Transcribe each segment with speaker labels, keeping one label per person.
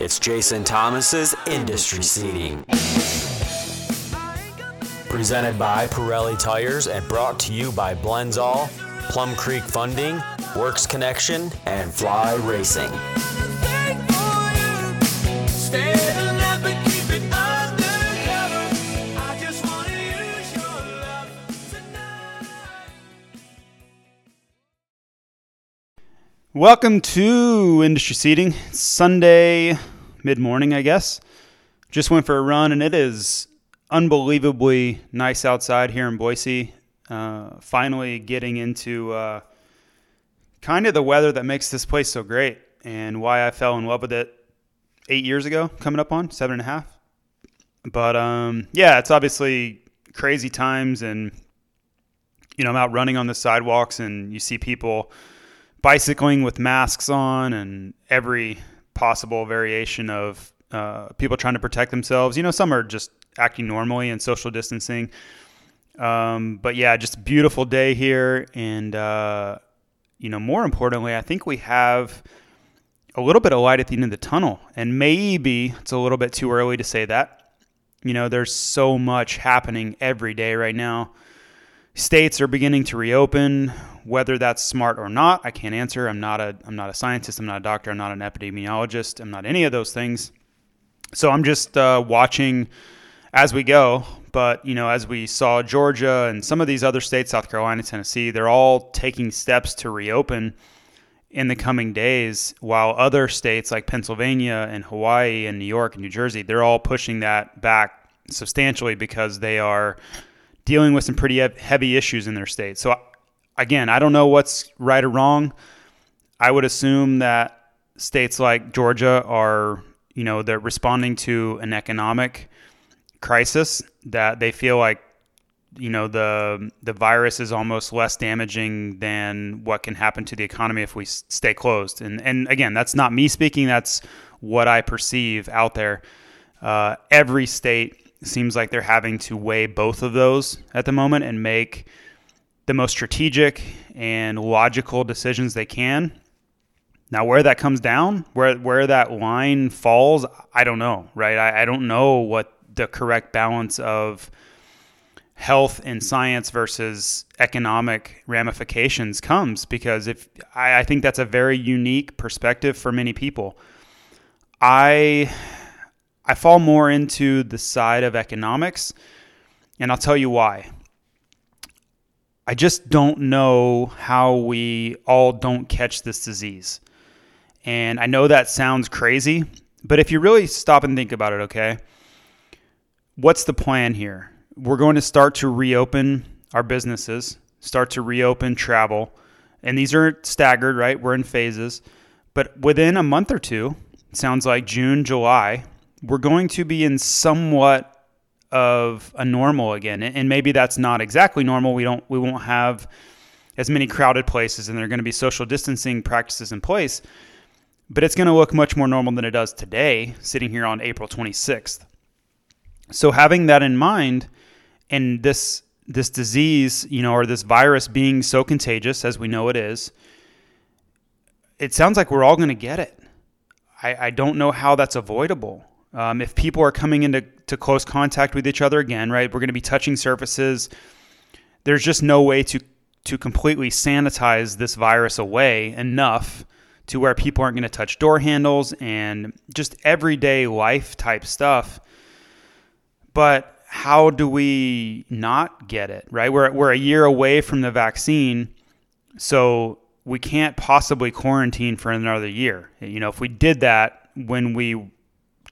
Speaker 1: It's Jason Thomas's Industry Seating. Presented by Pirelli Tires and brought to you by Blendzall, Plum Creek Funding, Works Connection, and Fly Racing.
Speaker 2: Welcome to Industry Seating. Sunday mid morning, I guess. Just went for a run, and it is unbelievably nice outside here in Boise. Uh, finally getting into uh, kind of the weather that makes this place so great, and why I fell in love with it eight years ago, coming up on seven and a half. But um, yeah, it's obviously crazy times, and you know, I'm out running on the sidewalks, and you see people bicycling with masks on and every possible variation of uh, people trying to protect themselves. You know, some are just acting normally and social distancing. Um, but yeah, just beautiful day here. And, uh, you know, more importantly, I think we have a little bit of light at the end of the tunnel. And maybe it's a little bit too early to say that. You know, there's so much happening every day right now states are beginning to reopen. Whether that's smart or not i can't answer. I'm not a i'm not a scientist. I'm not a doctor. I'm not an epidemiologist. I'm not any of those things. So i'm just uh, watching as we go. But you know as we saw georgia and some of these other states south carolina tennessee they're all taking steps to reopen in the coming days while other states like pennsylvania and hawaii and new york and new jersey they're all pushing that back substantially because they are dealing with some pretty heavy issues in their state. So, again, I don't know what's right or wrong. I would assume that states like Georgia are, you know, they're responding to an economic crisis that they feel like, you know, the the virus is almost less damaging than what can happen to the economy if we stay closed. And and again, that's not me speaking. That's what I perceive out there. Uh, every state seems like they're having to weigh both of those at the moment and make the most strategic and logical decisions they can. Now, where that comes down, where where that line falls, I don't know. Right? I, I don't know what the correct balance of health and science versus economic ramifications comes because if I, I think that's a very unique perspective for many people. I I fall more into the side of economics, and I'll tell you why. I just don't know how we all don't catch this disease. And I know that sounds crazy, but if you really stop and think about it, okay, what's the plan here? We're going to start to reopen our businesses, start to reopen travel, and these are staggered, right? We're in phases. But within a month or two, sounds like June, July, we're going to be in somewhat of a normal again. And maybe that's not exactly normal. We don't we won't have as many crowded places and there are going to be social distancing practices in place. But it's going to look much more normal than it does today, sitting here on April 26th. So having that in mind and this this disease, you know, or this virus being so contagious as we know it is, it sounds like we're all going to get it. I, I don't know how that's avoidable. Um, if people are coming into to close contact with each other again, right, we're going to be touching surfaces. There's just no way to to completely sanitize this virus away enough to where people aren't going to touch door handles and just everyday life type stuff. But how do we not get it, right? We're, we're a year away from the vaccine, so we can't possibly quarantine for another year. You know, if we did that when we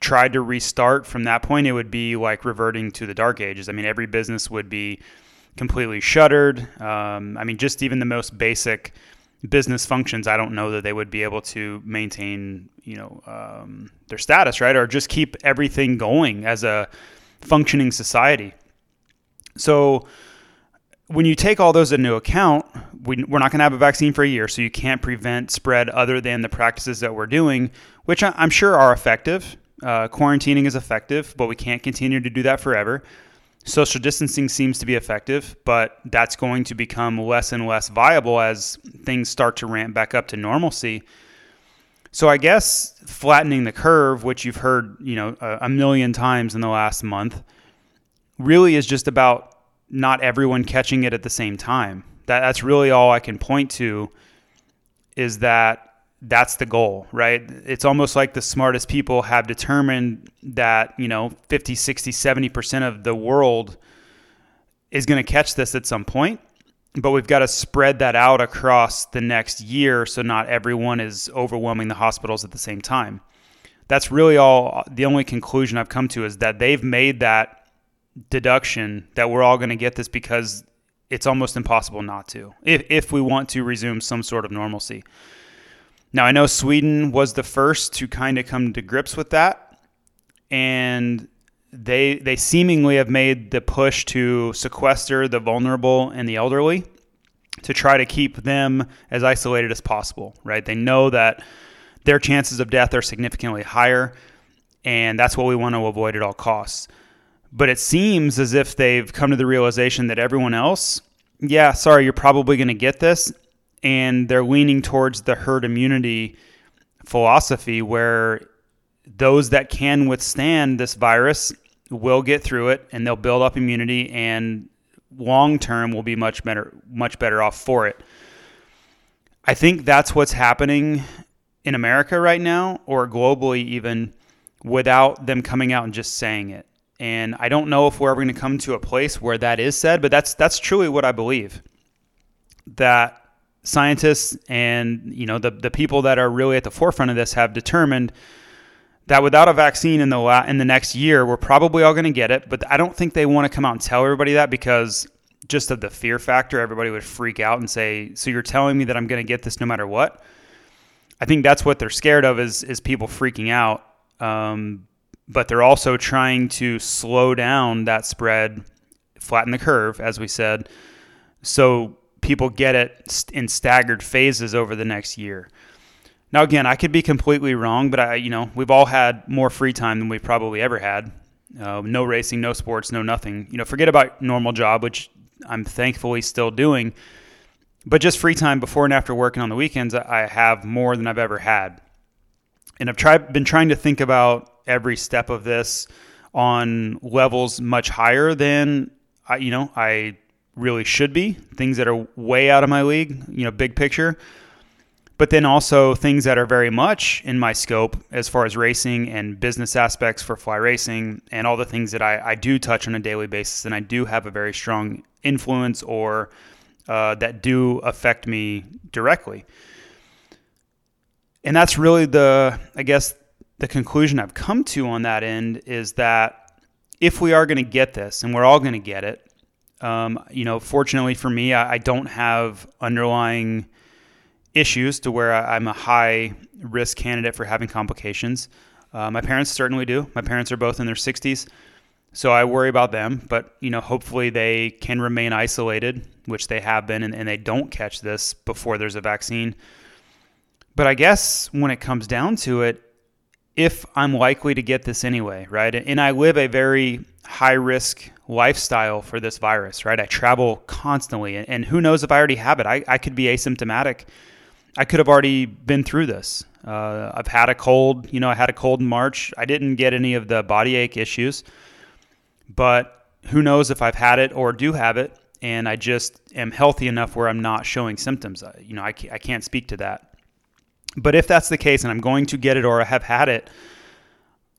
Speaker 2: tried to restart from that point, it would be like reverting to the dark ages. I mean, every business would be completely shuttered. Um, I mean, just even the most basic business functions, I don't know that they would be able to maintain, you know, um, their status, right? Or just keep everything going as a functioning society. So when you take all those into account, we, we're not going to have a vaccine for a year, so you can't prevent spread other than the practices that we're doing, which I'm sure are effective. Uh, quarantining is effective, but we can't continue to do that forever. Social distancing seems to be effective, but that's going to become less and less viable as things start to ramp back up to normalcy. So I guess flattening the curve, which you've heard, you know, a, million times in the last month, really is just about not everyone catching it at the same time. That that's really all I can point to is that that's the goal, right? It's almost like the smartest people have determined that, you know, 50, 60, 70% of the world is going to catch this at some point. But we've got to spread that out across the next year so not everyone is overwhelming the hospitals at the same time. That's really all the only conclusion I've come to is that they've made that deduction that we're all going to get this because it's almost impossible not to if, if we want to resume some sort of normalcy. Now, I know Sweden was the first to kind of come to grips with that, and they they seemingly have made the push to sequester the vulnerable and the elderly to try to keep them as isolated as possible, right? They know that their chances of death are significantly higher, and that's what we want to avoid at all costs. But it seems as if they've come to the realization that everyone else, yeah, sorry, you're probably going to get this, and they're leaning towards the herd immunity philosophy where those that can withstand this virus will get through it and they'll build up immunity and long term will be much better much better off for it. I think that's what's happening in America right now or globally even without them coming out and just saying it. And I don't know if we're ever going to come to a place where that is said, but that's that's truly what I believe. That scientists and you know the the people that are really at the forefront of this have determined that without a vaccine in the la- in the next year, we're probably all going to get it. But I don't think they want to come out and tell everybody that because just of the fear factor, everybody would freak out and say, "So you're telling me that I'm going to get this no matter what?" I think that's what they're scared of is is people freaking out. Um, but they're also trying to slow down that spread, flatten the curve, as we said, so people get it in staggered phases over the next year. Now, again, I could be completely wrong, but I, you know, we've all had more free time than we've probably ever had. Uh, no racing, no sports, no nothing. You know, forget about normal job, which I'm thankfully still doing. But just free time before and after working on the weekends, I have more than I've ever had. And I've tried, been trying to think about every step of this on levels much higher than I, you know, I really should be, things that are way out of my league, you know, big picture. But then also things that are very much in my scope as far as racing and business aspects for fly racing and all the things that I, I do touch on a daily basis and I do have a very strong influence or uh, that do affect me directly. And that's really the, I guess, the conclusion I've come to on that end is that if we are going to get this, and we're all going to get it, um, you know, fortunately for me, I, I, don't have underlying issues to where I, am a high risk candidate for having complications. Uh, my parents certainly do. My parents are both in their 60s, so I worry about them. But you know, hopefully they can remain isolated, which they have been, and, and they don't catch this before there's a vaccine. But I guess when it comes down to it, if I'm likely to get this anyway, right? And I live a very high risk lifestyle for this virus, right? I travel constantly, and who knows if I already have it? I, I could be asymptomatic. I could have already been through this. Uh, I've had a cold, you know, I had a cold in March. I didn't get any of the body ache issues, but who knows if I've had it or do have it, and I just am healthy enough where I'm not showing symptoms. You know, I, I can't speak to that. But if that's the case and I'm going to get it or I have had it,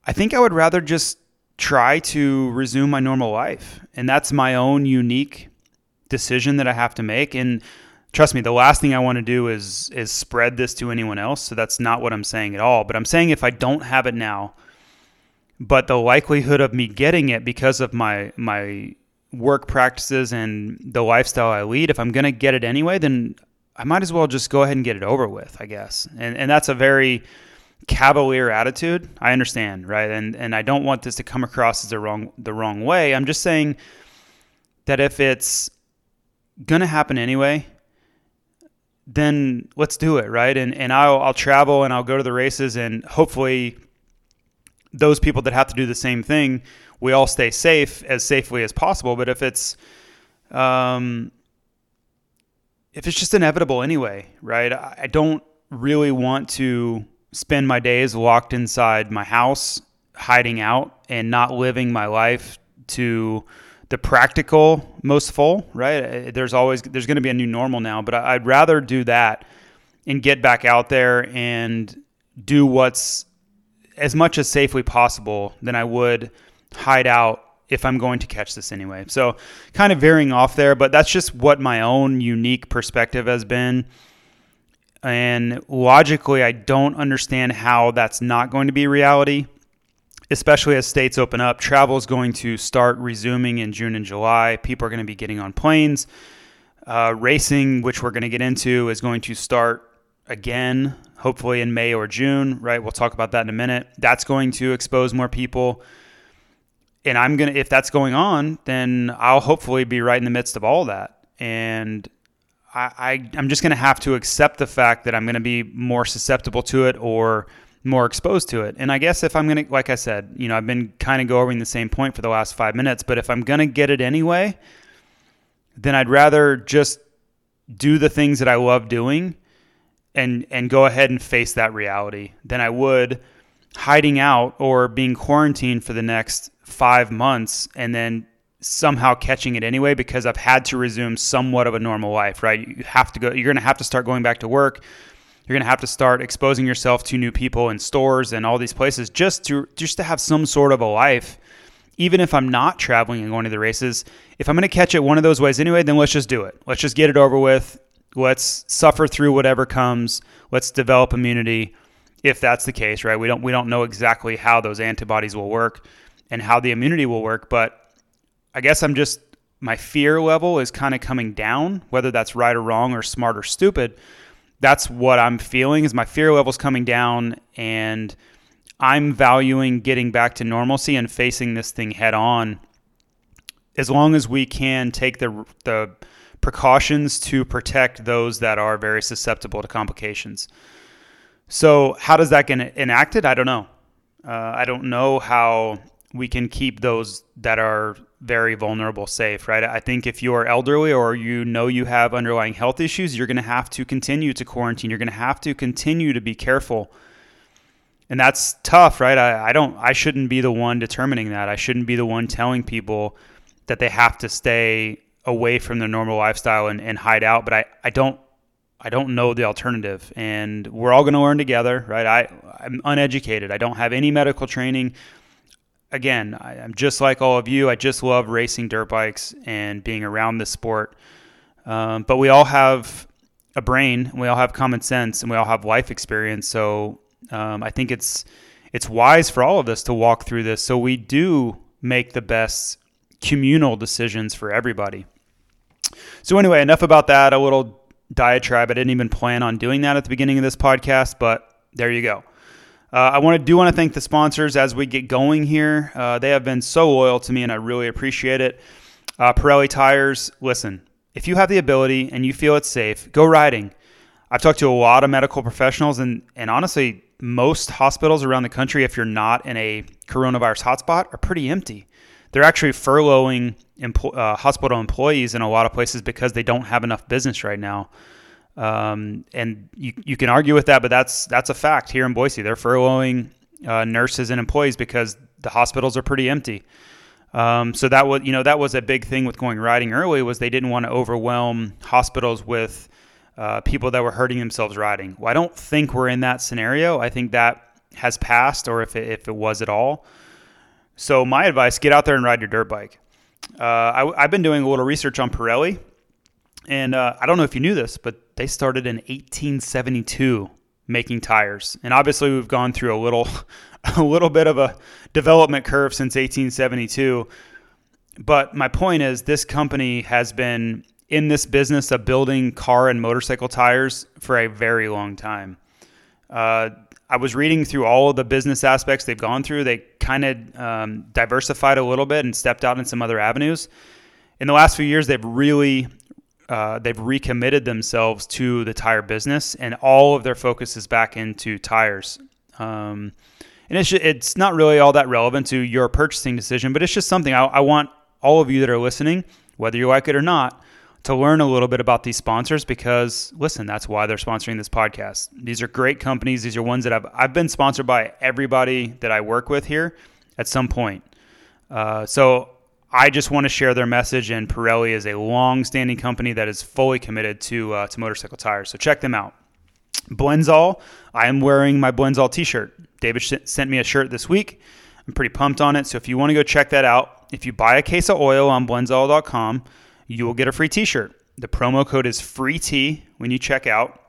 Speaker 2: I think I would rather just try to resume my normal life. And that's my own unique decision that I have to make. And trust me, the last thing I want to do is is spread this to anyone else. So that's not what I'm saying at all. But I'm saying if I don't have it now, but the likelihood of me getting it because of my my work practices and the lifestyle I lead, if I'm to get it anyway, then I might as well just go ahead and get it over with, I guess. And and that's a very cavalier attitude. I understand, right? And and I don't want this to come across as the wrong the wrong way. I'm just saying that if it's gonna happen anyway, then let's do it, right? And and I'll I'll travel and I'll go to the races and hopefully those people that have to do the same thing, we all stay safe as safely as possible. But if it's um if it's just inevitable anyway, right? I don't really want to spend my days locked inside my house, hiding out and not living my life to the practical most full, right? Uh, there's always there's going to be a new normal now, but I'd rather do that and get back out there and do what's as much as safely possible than I would hide out if I'm going to catch this anyway. So, kind of veering off there, but that's just what my own unique perspective has been. And logically, I don't understand how that's not going to be reality especially as states open up, travel is going to start resuming in June and July. People are going to be getting on planes. Uh, racing, which we're going to get into, is going to start again, hopefully in May or June, right? We'll talk about that in a minute. That's going to expose more people. And I'm going to, if that's going on, then I'll hopefully be right in the midst of all that. And I, I, I'm just going to have to accept the fact that I'm going to be more susceptible to it or more exposed to it. And I guess if I'm going to, like I said, you know, I've been kind of going the same point for the last five minutes, but if I'm going to get it anyway, then I'd rather just do the things that I love doing and, and go ahead and face that reality than I would hiding out or being quarantined for the next five months and then somehow catching it anyway because I've had to resume somewhat of a normal life, right? You have to go, you're going to have to start going back to work you're going to have to start exposing yourself to new people in stores and all these places just to just to have some sort of a life even if I'm not traveling and going to the races, if I'm going to catch it one of those ways anyway, then let's just do it. Let's just get it over with. Let's suffer through whatever comes. Let's develop immunity if that's the case, right? We don't we don't know exactly how those antibodies will work and how the immunity will work, but I guess I'm just my fear level is kind of coming down, whether that's right or wrong or smart or stupid that's what I'm feeling is my fear levels coming down and I'm valuing getting back to normalcy and facing this thing head on as long as we can take the the precautions to protect those that are very susceptible to complications. So, how does that get enacted? I don't know. Uh, I don't know how we can keep those that are very vulnerable safe, right? I think if you are elderly or you know you have underlying health issues, you're going to have to continue to quarantine. You're going to have to continue to be careful. And that's tough, right? I, I don't I shouldn't be the one determining that. I shouldn't be the one telling people that they have to stay away from their normal lifestyle and, and hide out. But I, I don't I don't know the alternative. And we're all going to learn together, right? I, I'm uneducated. I don't have any medical training again, I, am just like all of you. I just love racing dirt bikes and being around the sport. Um, but we all have a brain, we all have common sense, and we all have life experience. So um, I think it's it's wise for all of us to walk through this, so we do make the best communal decisions for everybody. So anyway, enough about that. A little diatribe. I didn't even plan on doing that at the beginning of this podcast, but there you go. Uh, I want to do want to thank the sponsors as we get going here. Uh, they have been so loyal to me, and I really appreciate it. Uh, Pirelli tires. Listen, if you have the ability and you feel it's safe, go riding. I've talked to a lot of medical professionals, and and honestly, most hospitals around the country, if you're not in a coronavirus hotspot, are pretty empty. They're actually furloughing uh, hospital employees in a lot of places because they don't have enough business right now. Um, and you, you can argue with that, but that's that's a fact here in Boise. They're furloughing uh, nurses and employees because the hospitals are pretty empty. Um, so that was you know that was a big thing with going riding early was they didn't want to overwhelm hospitals with uh, people that were hurting themselves riding. Well, I don't think we're in that scenario. I think that has passed, or if it, if it was at all. So my advice: get out there and ride your dirt bike. Uh, I, have been doing a little research on Pirelli, and uh, I don't know if you knew this, but they started in 1872 making tires. And obviously we've gone through a little a little bit of a development curve since 1872. But my point is this company has been in this business of building car and motorcycle tires for a very long time. Uh, I was reading through all of the business aspects they've gone through. They kind of um, diversified a little bit and stepped out in some other avenues. In the last few years, they've really uh, they've recommitted themselves to the tire business, and all of their focus is back into tires. Um, and it's it's not really all that relevant to your purchasing decision, but it's just something I, I want all of you that are listening, whether you like it or not, to learn a little bit about these sponsors because listen, that's why they're sponsoring this podcast. These are great companies. These are ones that I've I've been sponsored by everybody that I work with here at some point. Uh, so I just want to share their message. And Pirelli is a long-standing company that is fully committed to uh, to motorcycle tires. So check them out. Blendzall. I am wearing my Blendzall T-shirt. David sh- sent me a shirt this week. I'm pretty pumped on it. So if you want to go check that out, if you buy a case of oil on Blendzall.com, you will get a free T-shirt. The promo code is free T when you check out.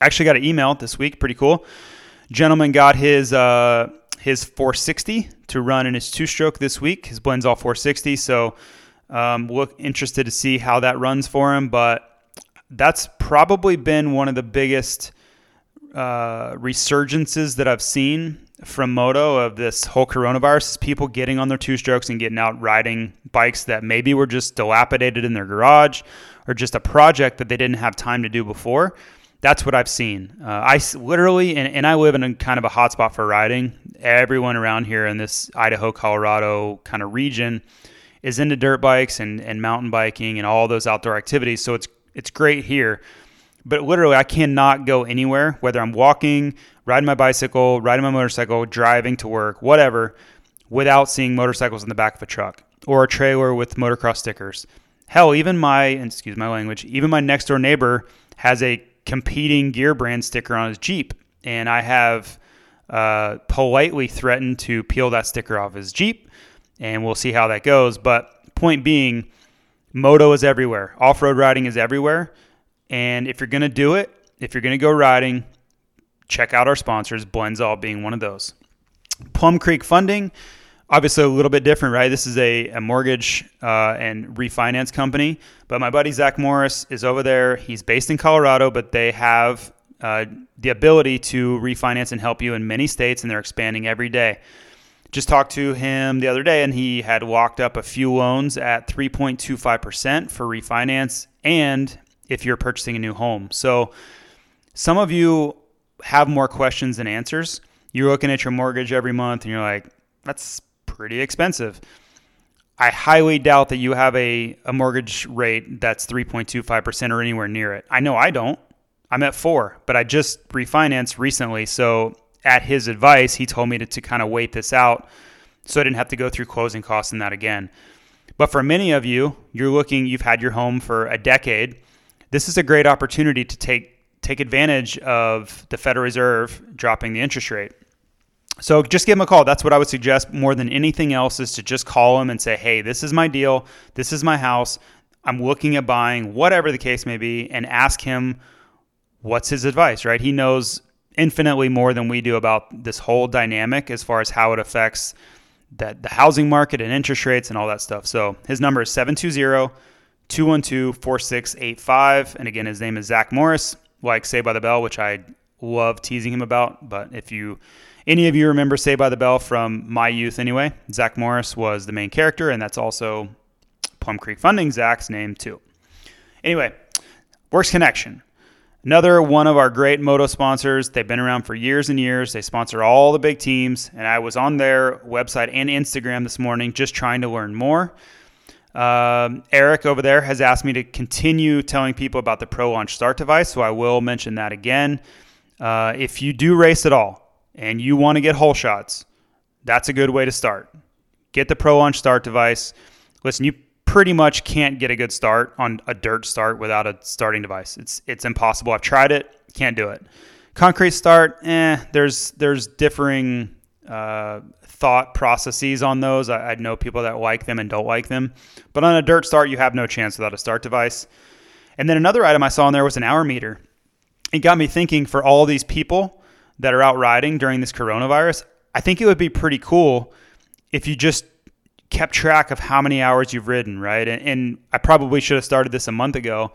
Speaker 2: Actually, got an email this week. Pretty cool. Gentleman got his uh, his 460 to run in his two-stroke this week. His Blendzall 460. So um, look interested to see how that runs for him. But that's probably been one of the biggest uh, resurgences that I've seen from moto of this whole coronavirus is people getting on their two strokes and getting out riding bikes that maybe were just dilapidated in their garage or just a project that they didn't have time to do before. That's what I've seen. Uh, I literally, and, and I live in a kind of a hotspot for riding. Everyone around here in this Idaho, Colorado kind of region is into dirt bikes and, and mountain biking and all those outdoor activities. So it's it's great here. But literally, I cannot go anywhere, whether I'm walking, riding my bicycle, riding my motorcycle, driving to work, whatever, without seeing motorcycles in the back of a truck or a trailer with motocross stickers. Hell, even my, excuse my language, even my next door neighbor has a competing gear brand sticker on his Jeep. And I have uh, politely threatened to peel that sticker off his Jeep. And we'll see how that goes. But point being, moto is everywhere, off road riding is everywhere. And if you're going to do it, if you're going to go riding, check out our sponsors, Blendzall being one of those. Plum Creek Funding, obviously a little bit different, right? This is a, a mortgage uh, and refinance company. But my buddy Zach Morris is over there. He's based in Colorado, but they have uh, the ability to refinance and help you in many states, and they're expanding every day. Just talked to him the other day, and he had locked up a few loans at 3.25% for refinance and if you're purchasing a new home. So some of you have more questions than answers. You're looking at your mortgage every month and you're like, that's pretty expensive. I highly doubt that you have a, a mortgage rate that's 3.25% or anywhere near it. I know I don't. I'm at four, but I just refinanced recently. So, at his advice, he told me to, to kind of wait this out so I didn't have to go through closing costs and that again. But for many of you, you're looking, you've had your home for a decade this is a great opportunity to take take advantage of the Federal Reserve dropping the interest rate. So just give him a call. That's what I would suggest more than anything else is to just call him and say, "Hey, this is my deal. This is my house. I'm looking at buying whatever the case may be and ask him what's his advice, right? He knows infinitely more than we do about this whole dynamic as far as how it affects that the housing market and interest rates and all that stuff. So his number is 720 212 4685. And again, his name is Zach Morris, like Saved by the Bell, which I love teasing him about. But if you, any of you remember Saved by the Bell from my youth anyway, Zach Morris was the main character, and that's also Plum Creek Funding, Zach's name too. Anyway, Works Connection. Another one of our great moto sponsors. They've been around for years and years. They sponsor all the big teams. And I was on their website and Instagram this morning just trying to learn more. Um, Eric over there has asked me to continue telling people about the Pro Launch Start device, so I will mention that again. Uh, if you do race at all and you want to get hole shots, that's a good way to start. Get the Pro Launch Start device. Listen, you pretty much can't get a good start on a dirt start without a starting device. It's it's impossible. I've tried it, can't do it. Concrete start, eh? There's there's differing uh, thought processes on those. I, I, know people that like them and don't like them. But on a dirt start, you have no chance without a start device. And then another item I saw in there was an hour meter. It got me thinking for all these people that are out riding during this coronavirus, I think it would be pretty cool if you just kept track of how many hours you've ridden, right? And, and I probably should have started this a month ago,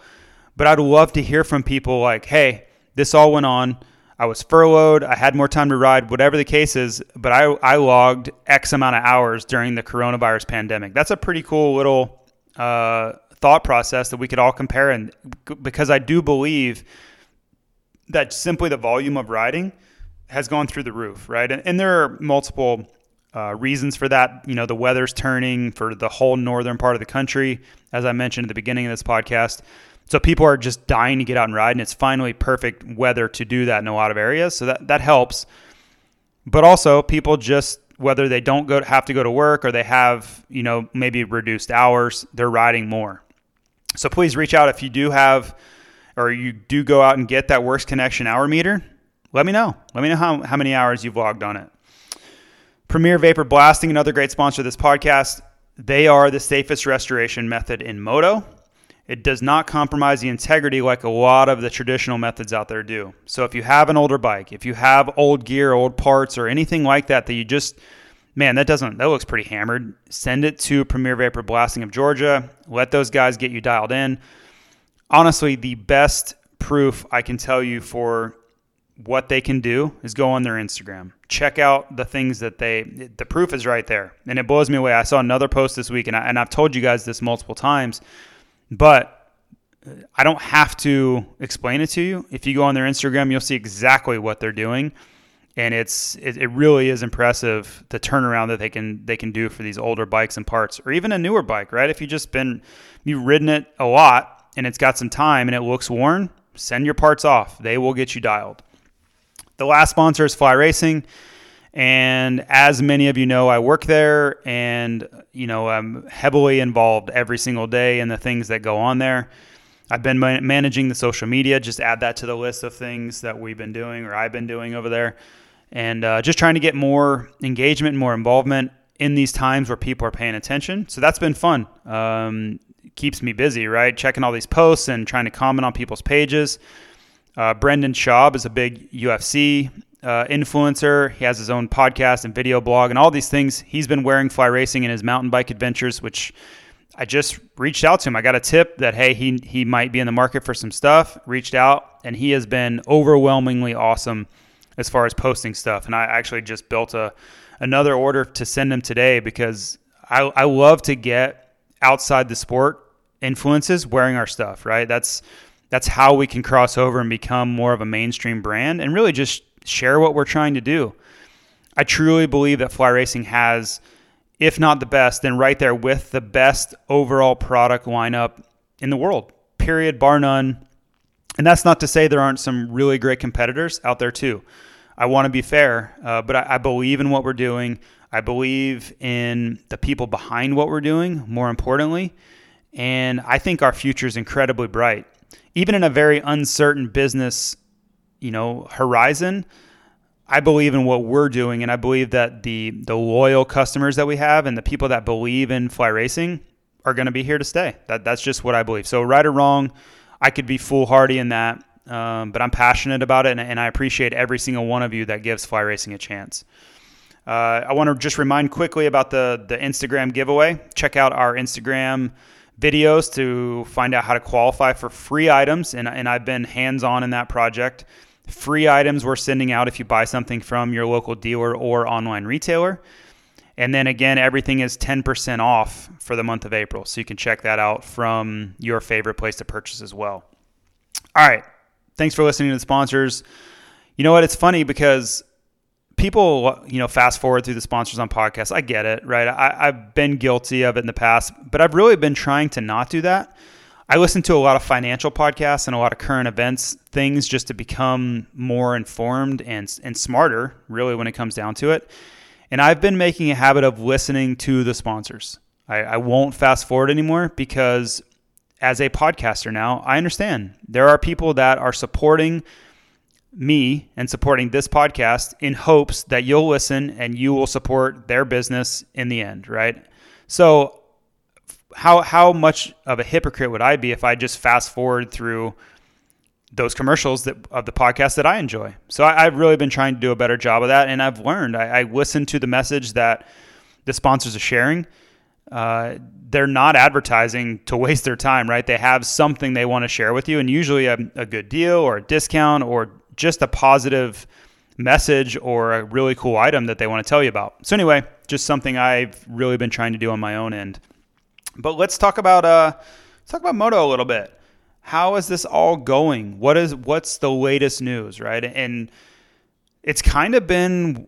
Speaker 2: but I'd love to hear from people like, hey, this all went on. I was furloughed. I had more time to ride, whatever the case is. But I, I logged X amount of hours during the coronavirus pandemic. That's a pretty cool little uh, thought process that we could all compare. And because I do believe that simply the volume of riding has gone through the roof, right? And, and there are multiple uh, reasons for that. You know, the weather's turning for the whole northern part of the country, as I mentioned at the beginning of this podcast. So people are just dying to get out and ride, and it's finally perfect weather to do that in a lot of areas. So that that helps. But also, people just whether they don't go have to go to work or they have you know maybe reduced hours, they're riding more. So please reach out if you do have or you do go out and get that Works Connection hour meter. Let me know. Let me know how, how many hours you've logged on it. Premier Vapor Blasting, another great sponsor of this podcast. They are the safest restoration method in moto. It does not compromise the integrity like a lot of the traditional methods out there do. So if you have an older bike, if you have old gear, old parts, or anything like that that you just man, that doesn't that looks pretty hammered. Send it to Premier Vapor Blasting of Georgia. Let those guys get you dialed in. Honestly, the best proof I can tell you for what they can do is go on their Instagram. Check out the things that they the proof is right there. And it blows me away. I saw another post this week and I, and I've told you guys this multiple times but I don't have to explain it to you. If you go on their Instagram, you'll see exactly what they're doing, and it's it, it, really is impressive the turnaround that they can they can do for these older bikes and parts, or even a newer bike. Right? If you just been you've ridden it a lot and it's got some time and it looks worn, send your parts off. They will get you dialed. The last sponsor is Fly Racing. And as many of you know, I work there and, you know, I'm heavily involved every single day in the things that go on there. I've been managing the social media, just add that to the list of things that we've been doing or I've been doing over there. And uh, just trying to get more engagement more involvement in these times where people are paying attention. So that's been fun. Um, keeps me busy, right? Checking all these posts and trying to comment on people's pages. Uh, Brendan Schaub is a big UFC uh, influencer. He has his own podcast and video blog and all these things. He's been wearing fly racing in his mountain bike adventures, which I just reached out to him. I got a tip that hey, he he might be in the market for some stuff. Reached out, and he has been overwhelmingly awesome as far as posting stuff. And I actually just built a another order to send him today because I, I love to get outside the sport influences wearing our stuff. Right, that's that's how we can cross over and become more of a mainstream brand and really just share what we're trying to do. I truly believe that fly racing has, if not the best, then right there with the best overall product lineup in the world, period, bar none. And that's not to say there aren't some really great competitors out there too. I want to be fair, uh, but I, I believe in what we're doing. I believe in the people behind what we're doing, more importantly. And I think our future is incredibly bright. Even in a very uncertain business you know horizon I believe in what we're doing, and I believe that the the loyal customers that we have and the people that believe in fly racing are going to be here to stay. That that's just what I believe. So right or wrong, I could be foolhardy in that, um, but I'm passionate about it, and, and, I appreciate every single one of you that gives fly racing a chance. Uh, I want to just remind quickly about the the Instagram giveaway. Check out our Instagram videos to find out how to qualify for free items, and and I've been hands on in that project free items we're sending out if you buy something from your local dealer or online retailer. And then again, everything is 10% off for the month of April. So you can check that out from your favorite place to purchase as well. All right. Thanks for listening to the sponsors. You know what? It's funny because people, you know, fast forward through the sponsors on podcasts. I get it, right? I, I've been guilty of it in the past, but I've really been trying to not do that I listen to a lot of financial podcasts and a lot of current events things just to become more informed and and smarter, really, when it comes down to it. And I've been making a habit of listening to the sponsors. I, I won't fast forward anymore because as a podcaster now, I understand there are people that are supporting me and supporting this podcast in hopes that you'll listen and you will support their business in the end, right? So how how much of a hypocrite would I be if I just fast forward through those commercials that of the podcast that I enjoy? So I, have really been trying to do a better job of that, and I've learned. I, I listen to the message that the sponsors are sharing. Uh, they're not advertising to waste their time, right? They have something they want to share with you, and usually a, a good deal or a discount or just a positive message or a really cool item that they want to tell you about. So anyway, just something I've really been trying to do on my own end. But let's talk about uh, let's talk about moto a little bit. How is this all going? What is what's the latest news, right? And it's kind of been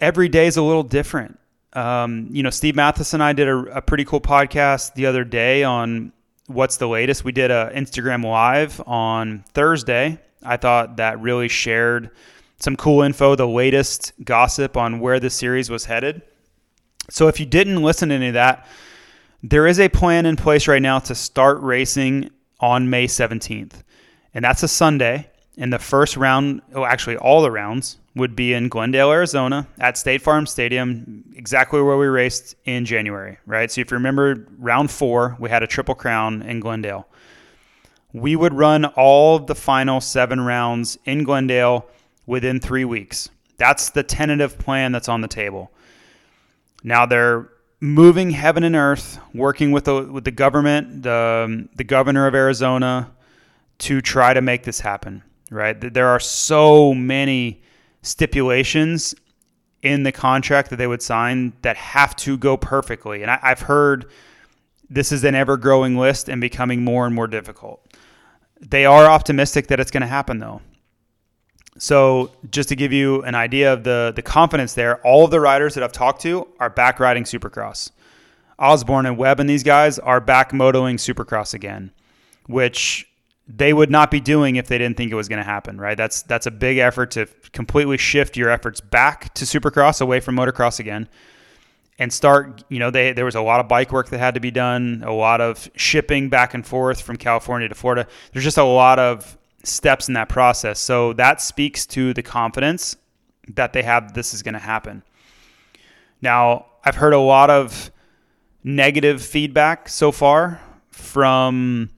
Speaker 2: every day is a little different. Um, you know, Steve Matthes and I did a, a pretty cool podcast the other day on what's the latest. We did a Instagram live on Thursday. I thought that really shared some cool info, the latest gossip on where the series was headed. So if you didn't listen to any of that, there is a plan in place right now to start racing on May 17th. And that's a Sunday. And the first round, oh, actually, all the rounds would be in Glendale, Arizona at State Farm Stadium, exactly where we raced in January, right? So if you remember round four, we had a triple crown in Glendale. We would run all the final seven rounds in Glendale within three weeks. That's the tentative plan that's on the table. Now they're moving heaven and earth, working with the with the government, the um, the governor of Arizona, to try to make this happen. Right? There are so many stipulations in the contract that they would sign that have to go perfectly, and I, I've heard this is an ever growing list and becoming more and more difficult. They are optimistic that it's going to happen though. So just to give you an idea of the the confidence there, all of the riders that I've talked to are back riding Supercross. Osborne and Webb and these guys are back motoing Supercross again, which they would not be doing if they didn't think it was going to happen, right? That's that's a big effort to completely shift your efforts back to Supercross away from motocross again and start, you know, they there was a lot of bike work that had to be done, a lot of shipping back and forth from California to Florida. There's just a lot of steps in that process. So that speaks to the confidence that they have this is going to happen. Now, I've heard a lot of negative feedback so far from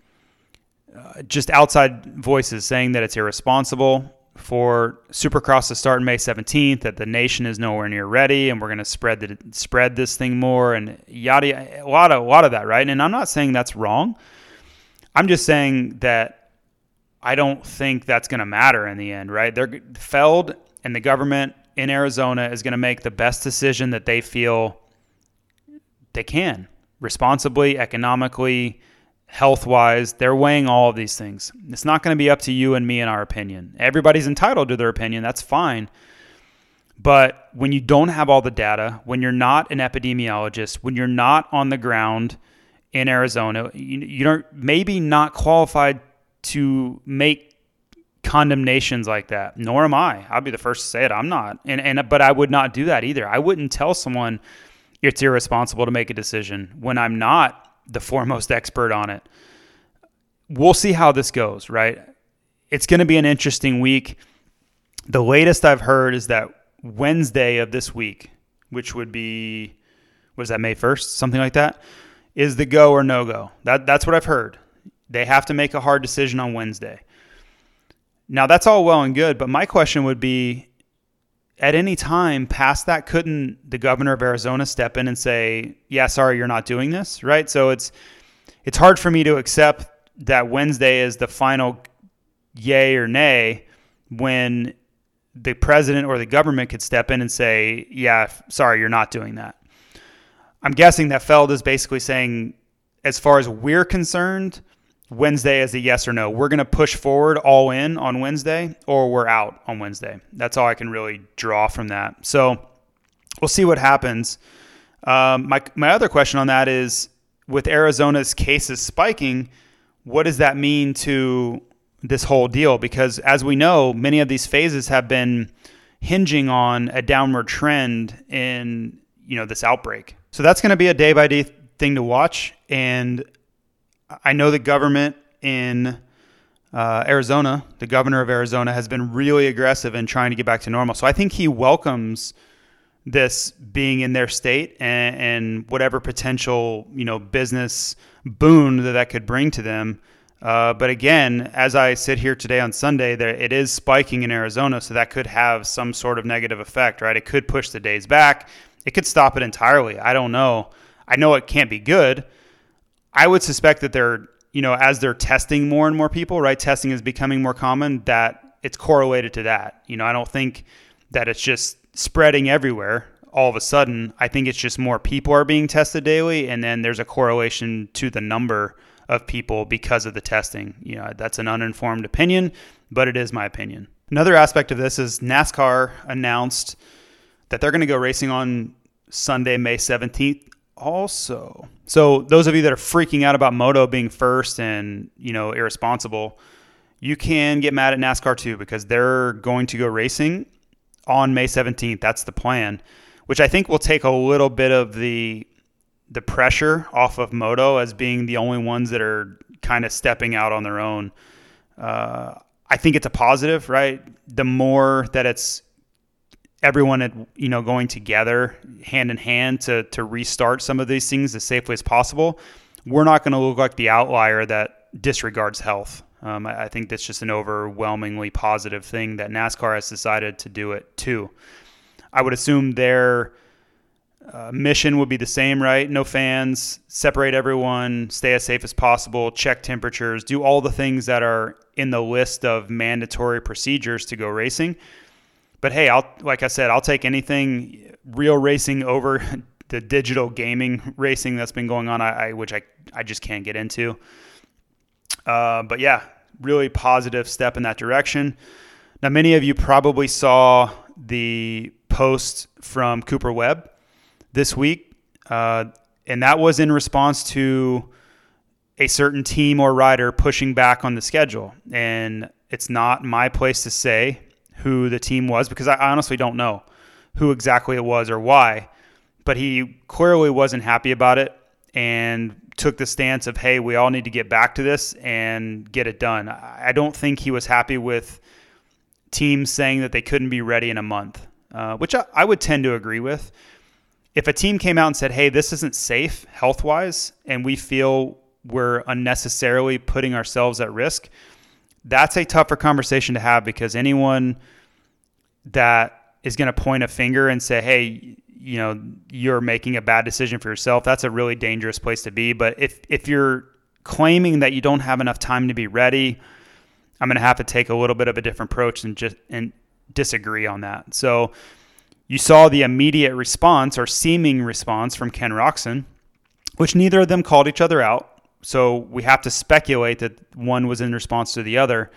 Speaker 2: uh, just outside voices saying that it's irresponsible for Supercross to start May 17th, that the nation is nowhere near ready, and we're going to spread the, spread this thing more, and yada a lot of a lot of that, right? And I'm not saying that's wrong. I'm just saying that I don't think that's going to matter in the end, right? They're Feld and the government in Arizona is going to make the best decision that they feel they can responsibly, economically, health wise. They're weighing all of these things. It's not going to be up to you and me and our opinion. Everybody's entitled to their opinion. That's fine. But when you don't have all the data, when you're not an epidemiologist, when you're not on the ground in Arizona, you, don't maybe not qualified to make condemnations like that. Nor am I. I'll be the first to say it. I'm not. And and but I would not do that either. I wouldn't tell someone it's irresponsible to make a decision when I'm not the foremost expert on it. We'll see how this goes, right? It's going to be an interesting week. The latest I've heard is that Wednesday of this week, which would be was that May 1st, something like that, is the go or no go. That that's what I've heard. They have to make a hard decision on Wednesday. Now, that's all well and good, but my question would be at any time past that, couldn't the governor of Arizona step in and say, yeah, sorry, you're not doing this? Right. So it's, it's hard for me to accept that Wednesday is the final yay or nay when the president or the government could step in and say, yeah, sorry, you're not doing that. I'm guessing that Feld is basically saying, as far as we're concerned, Wednesday as a yes or no. We're going to push forward all in on Wednesday or we're out on Wednesday. That's all I can really draw from that. So we'll see what happens. Um, my, my other question on that is with Arizona's cases spiking, what does that mean to this whole deal? Because as we know, many of these phases have been hinging on a downward trend in you know this outbreak. So that's going to be a day by day thing to watch. And I know the government in uh, Arizona, the governor of Arizona, has been really aggressive in trying to get back to normal. So I think he welcomes this being in their state and, and whatever potential you know business boon that that could bring to them. Uh, but again, as I sit here today on Sunday, there it is spiking in Arizona, so that could have some sort of negative effect, right? It could push the days back. It could stop it entirely. I don't know. I know it can't be good, I would suspect that they're, you know, as they're testing more and more people, right? Testing is becoming more common, that it's correlated to that. You know, I don't think that it's just spreading everywhere all of a sudden. I think it's just more people are being tested daily, and then there's a correlation to the number of people because of the testing. You know, that's an uninformed opinion, but it is my opinion. Another aspect of this is NASCAR announced that they're going to go racing on Sunday, May 17th also. So those of you that are freaking out about moto being first and, you know, irresponsible, you can get mad at NASCAR too because they're going to go racing on May 17th. That's the plan, which I think will take a little bit of the the pressure off of moto as being the only ones that are kind of stepping out on their own. Uh, I think it's a positive, right? The more that it's everyone at you know going together hand in hand to to restart some of these things as safely as possible we're not going to look like the outlier that disregards health. Um, I, I, think that's just an overwhelmingly positive thing that nascar has decided to do it too. I would assume their uh, mission would be the same right? No fans separate everyone stay as safe as possible check temperatures do all the things that are in the list of mandatory procedures to go racing but hey, I'll like I said, I'll take anything real racing over the digital gaming racing that's been going on. I, I which I I just can't get into. Uh, but yeah, really positive step in that direction. Now, many of you probably saw the post from Cooper Webb this week, uh, and that was in response to a certain team or rider pushing back on the schedule. And it's not my place to say who the team was because I honestly don't know who exactly it was or why. But he clearly wasn't happy about it and took the stance of, hey, we all need to get back to this and get it done. I don't think he was happy with teams saying that they couldn't be ready in a month, uh, which I, I would tend to agree with. If a team came out and said, hey, this isn't safe health wise, and we feel we're unnecessarily putting ourselves at risk, that's a tougher conversation to have because anyone that is going to point a finger and say, hey, you know, you're making a bad decision for yourself, that's a really dangerous place to be. But if, if you're claiming that you don't have enough time to be ready, I'm going to have to take a little bit of a different approach and just and disagree on that. So you saw the immediate response or seeming response from Ken Roczen, which neither of them called each other out. So we have to speculate that one was in response to the other.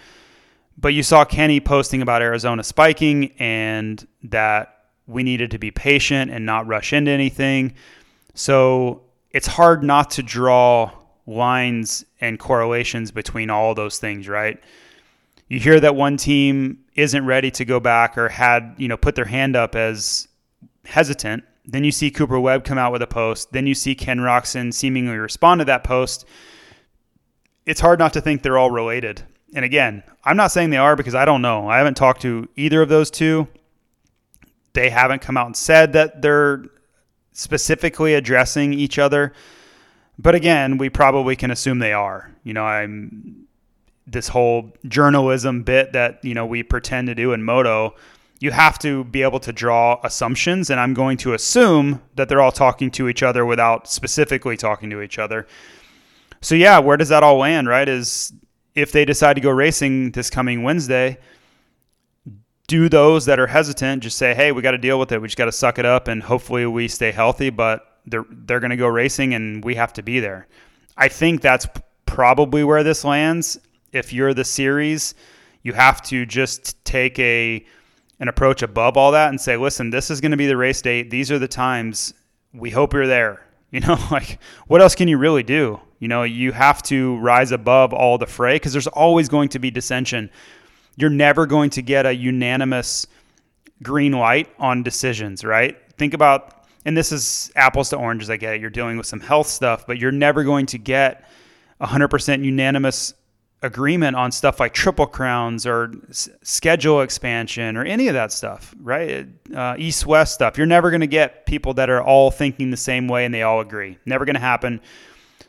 Speaker 2: But you saw Kenny posting about Arizona spiking and that we needed to be patient and not rush into anything. So it's hard not to draw lines and correlations between all those things, right? You hear that one team isn't ready to go back or had, you know, put their hand up as hesitant then you see Cooper Webb come out with a post. Then you see Ken Roczen seemingly respond to that post. It's hard not to think they're all related. And again, I'm not saying they are because I don't know. I haven't talked to either of those two. They haven't come out and said that they're specifically addressing each other. But again, we probably can assume they are. You know, I'm this whole journalism bit that, you know, we pretend to do in moto you have to be able to draw assumptions. And I'm going to assume that they're all talking to each other without specifically talking to each other. So, yeah, where does that all land, right? Is if they decide to go racing this coming Wednesday, do those that are hesitant just say, hey, we got to deal with it. We just got to suck it up and hopefully we stay healthy, but they're, they're going to go racing and we have to be there. I think that's probably where this lands. If you're the series, you have to just take a an approach above all that and say, listen, this is going to be the race date. These are the times. We hope you're there. You know, like what else can you really do? You know, you have to rise above all the fray because there's always going to be dissension. You're never going to get a unanimous green light on decisions, right? Think about, and this is apples to oranges, I get it. You're dealing with some health stuff, but you're never going to get 100% unanimous agreement on stuff like triple crowns or s- schedule expansion or any of that stuff, right? Uh, East West stuff. You're never going to get people that are all thinking the same way and they all agree. Never going to happen.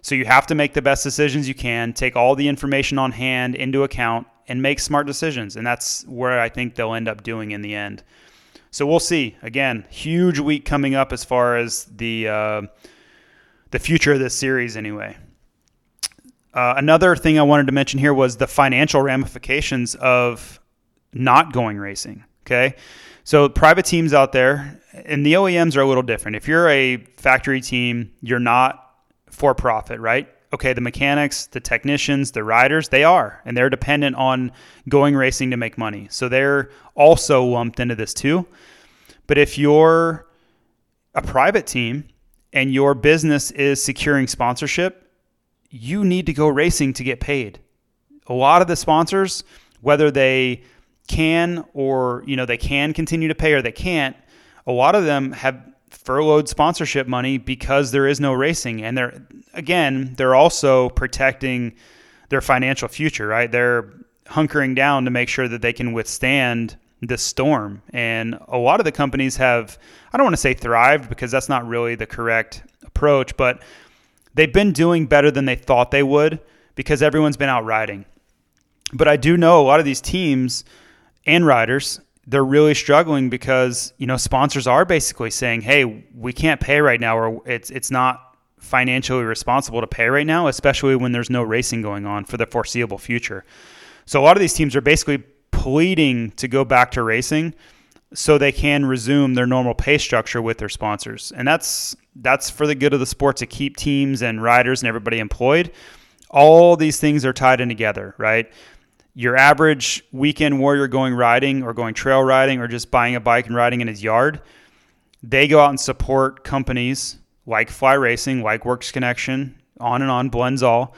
Speaker 2: So you have to make the best decisions you can, take all the information on hand into account, and make smart decisions. And that's where I think they'll end up doing in the end. So we'll see. Again, huge week coming up as far as the uh, the future of this series, anyway. Uh, another thing I wanted to mention here was the financial ramifications of not going racing. Okay. So private teams out there, and the OEMs are a little different. If you're a factory team, you're not for profit, right? Okay, the mechanics, the technicians, the riders, they are, and they're dependent on going racing to make money. So they're also lumped into this too. But if you're a private team and your business is securing sponsorship, you need to go racing to get paid. A lot of the sponsors, whether they can or you know they can continue to pay or they can't, a lot of them have furloughed sponsorship money because there is no racing and they're again, they're also protecting their financial future, right? They're hunkering down to make sure that they can withstand this storm. And a lot of the companies have, I don't want to say thrived because that's not really the correct approach, but they've been doing better than they thought they would because everyone's been out riding. But I do know a lot of these teams and riders, they're really struggling because, you know, sponsors are basically saying, "Hey, we can't pay right now or it's it's not financially responsible to pay right now, especially when there's no racing going on for the foreseeable future." So a lot of these teams are basically pleading to go back to racing so they can resume their normal pay structure with their sponsors. And that's that's for the good of the sport to keep teams and riders and everybody employed. All these things are tied in together, right? Your average weekend warrior going riding or going trail riding or just buying a bike and riding in his yard, they go out and support companies like Fly Racing, like Works Connection, on and on, Blendzall.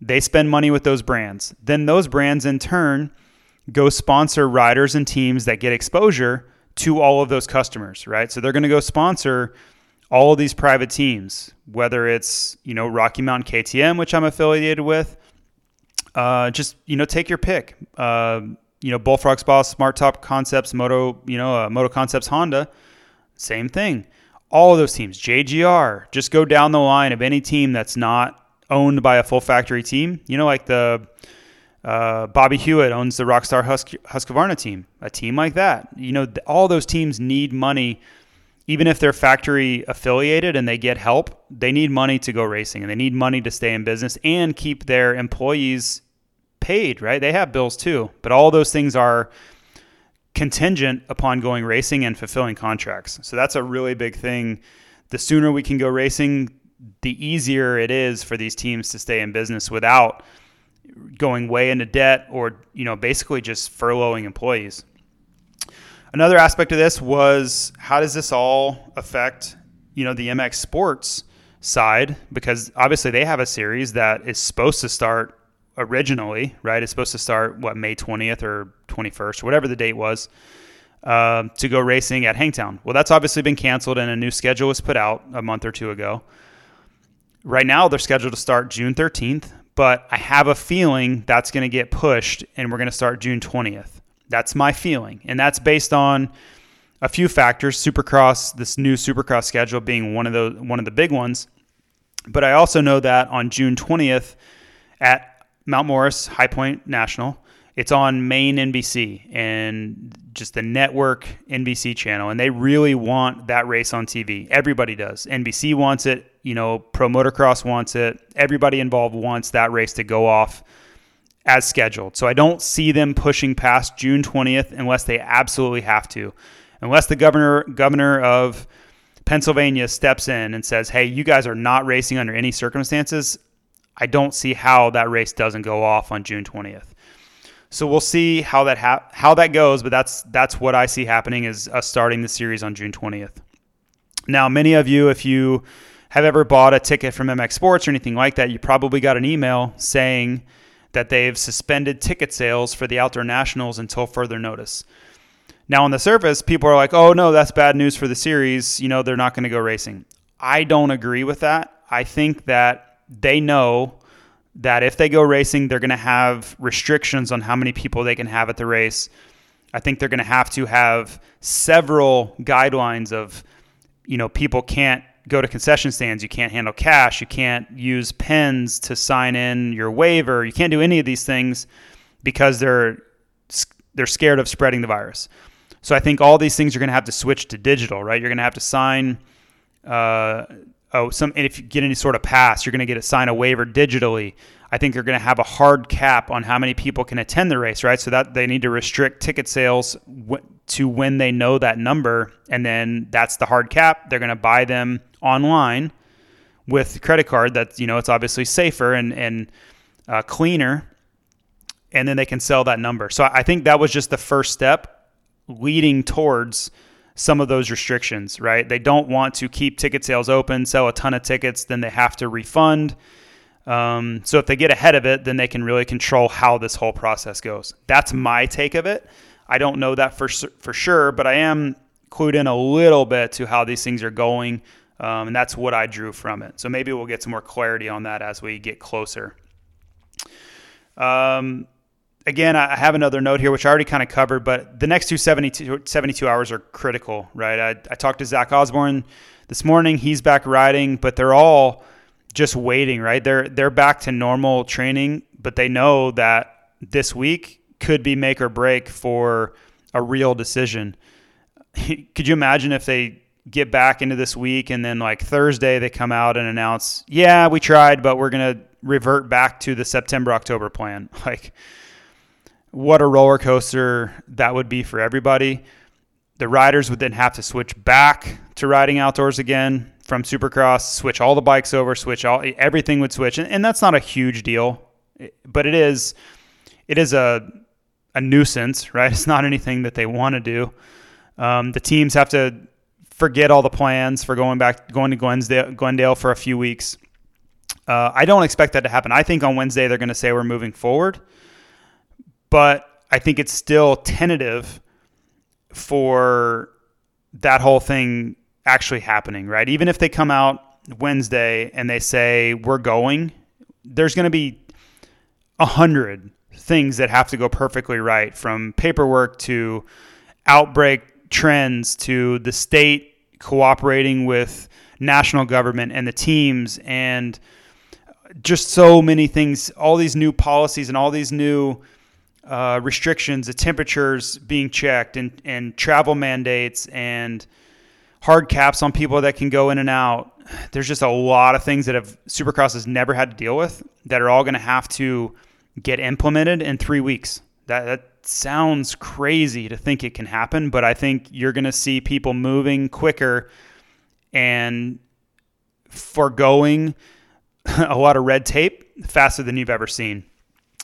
Speaker 2: They spend money with those brands. Then those brands in turn go sponsor riders and teams that get exposure to all of those customers, right? So they're going to go sponsor all of these private teams, whether it's, you know, Rocky Mountain KTM, which I'm affiliated with. Uh, just, you know, take your pick. Uh, you know, BullFrog Spas, Smart Top Concepts, Moto, you know, uh, Moto Concepts Honda, same thing. All of those teams, JGR, just go down the line of any team that's not owned by a full factory team. You know, like the uh, Bobby Hewitt owns the Rockstar Husk- Husqvarna team. A team like that, you know, th- all those teams need money, even if they're factory affiliated and they get help. They need money to go racing, and they need money to stay in business and keep their employees paid. Right? They have bills too, but all those things are contingent upon going racing and fulfilling contracts. So that's a really big thing. The sooner we can go racing, the easier it is for these teams to stay in business without going way into debt or you know basically just furloughing employees. Another aspect of this was how does this all affect you know the MX Sports side because obviously they have a series that is supposed to start originally, right? It's supposed to start what May 20th or 21st, or whatever the date was, uh, to go racing at Hangtown. Well, that's obviously been canceled, and a new schedule was put out a month or two ago. Right now, they're scheduled to start June 13th, but I have a feeling that's going to get pushed and we're going to start June 20th. That's my feeling. And that's based on a few factors, Supercross, this new Supercross schedule being one of the one of the big ones. But I also know that on June 20th at Mount Morris High Point National, it's on main NBC and just the network NBC channel, and they really want that race on TV. Everybody does. NBC wants it. You know, Pro Motocross wants it. Everybody involved wants that race to go off as scheduled. So I don't see them pushing past June 20th unless they absolutely have to. Unless the governor governor of Pennsylvania steps in and says, "Hey, you guys are not racing under any circumstances." I don't see how that race doesn't go off on June 20th. So we'll see how that ha- how that goes, but that's that's what I see happening is us starting the series on June 20th. Now, many of you, if you have ever bought a ticket from MX Sports or anything like that, you probably got an email saying that they've suspended ticket sales for the Outdoor Nationals until further notice. Now, on the surface, people are like, "Oh no, that's bad news for the series. You know, they're not going to go racing." I don't agree with that. I think that they know that if they go racing, they're going to have restrictions on how many people they can have at the race. I think they're going to have to have several guidelines of, you know, people can't go to concession stands, you can't handle cash, you can't use pens to sign in your waiver, you can't do any of these things because they're they're scared of spreading the virus. So I think all these things you're going to have to switch to digital, right? You're going to have to sign uh, oh, some, and if you get any sort of pass, you're going to get to sign a waiver digitally. I think they're going to have a hard cap on how many people can attend the race, right? So that they need to restrict ticket sales to when they know that number, and then that's the hard cap. They're going to buy them online with credit card. That you know it's obviously safer and and uh, cleaner, and then they can sell that number. So I think that was just the first step leading towards some of those restrictions, right? They don't want to keep ticket sales open, sell a ton of tickets, then they have to refund. Um, so if they get ahead of it, then they can really control how this whole process goes. That's my take of it. I don't know that for for sure, but I am clued in a little bit to how these things are going, um, and that's what I drew from it. So maybe we'll get some more clarity on that as we get closer. Um, again, I have another note here, which I already kind of covered, but the next two 72, 72 hours are critical, right? I, I talked to Zach Osborne this morning. He's back riding, but they're all just waiting, right? They're they're back to normal training, but they know that this week could be make or break for a real decision. could you imagine if they get back into this week and then like Thursday they come out and announce, "Yeah, we tried, but we're going to revert back to the September October plan." Like what a roller coaster that would be for everybody. The riders would then have to switch back to riding outdoors again from Supercross, switch all the bikes over, switch all everything would switch, and, and that's not a huge deal, but it is it is a a nuisance, right? It's not anything that they want to do. Um, the teams have to forget all the plans for going back going to Glendale, Glendale for a few weeks. Uh, I don't expect that to happen. I think on Wednesday they're going to say we're moving forward but I think it's still tentative for that whole thing actually happening, right? Even if they come out Wednesday and they say we're going, there's going to be a hundred things that have to go perfectly right from paperwork to outbreak trends to the state cooperating with national government and the teams and just so many things all these new policies and all these new uh, restrictions, the temperatures being checked, and, and travel mandates, and hard caps on people that can go in and out. There's just a lot of things that have Supercross has never had to deal with that are all going to have to get implemented in three weeks. That, that sounds crazy to think it can happen, but I think you're going to see people moving quicker and foregoing a lot of red tape faster than you've ever seen.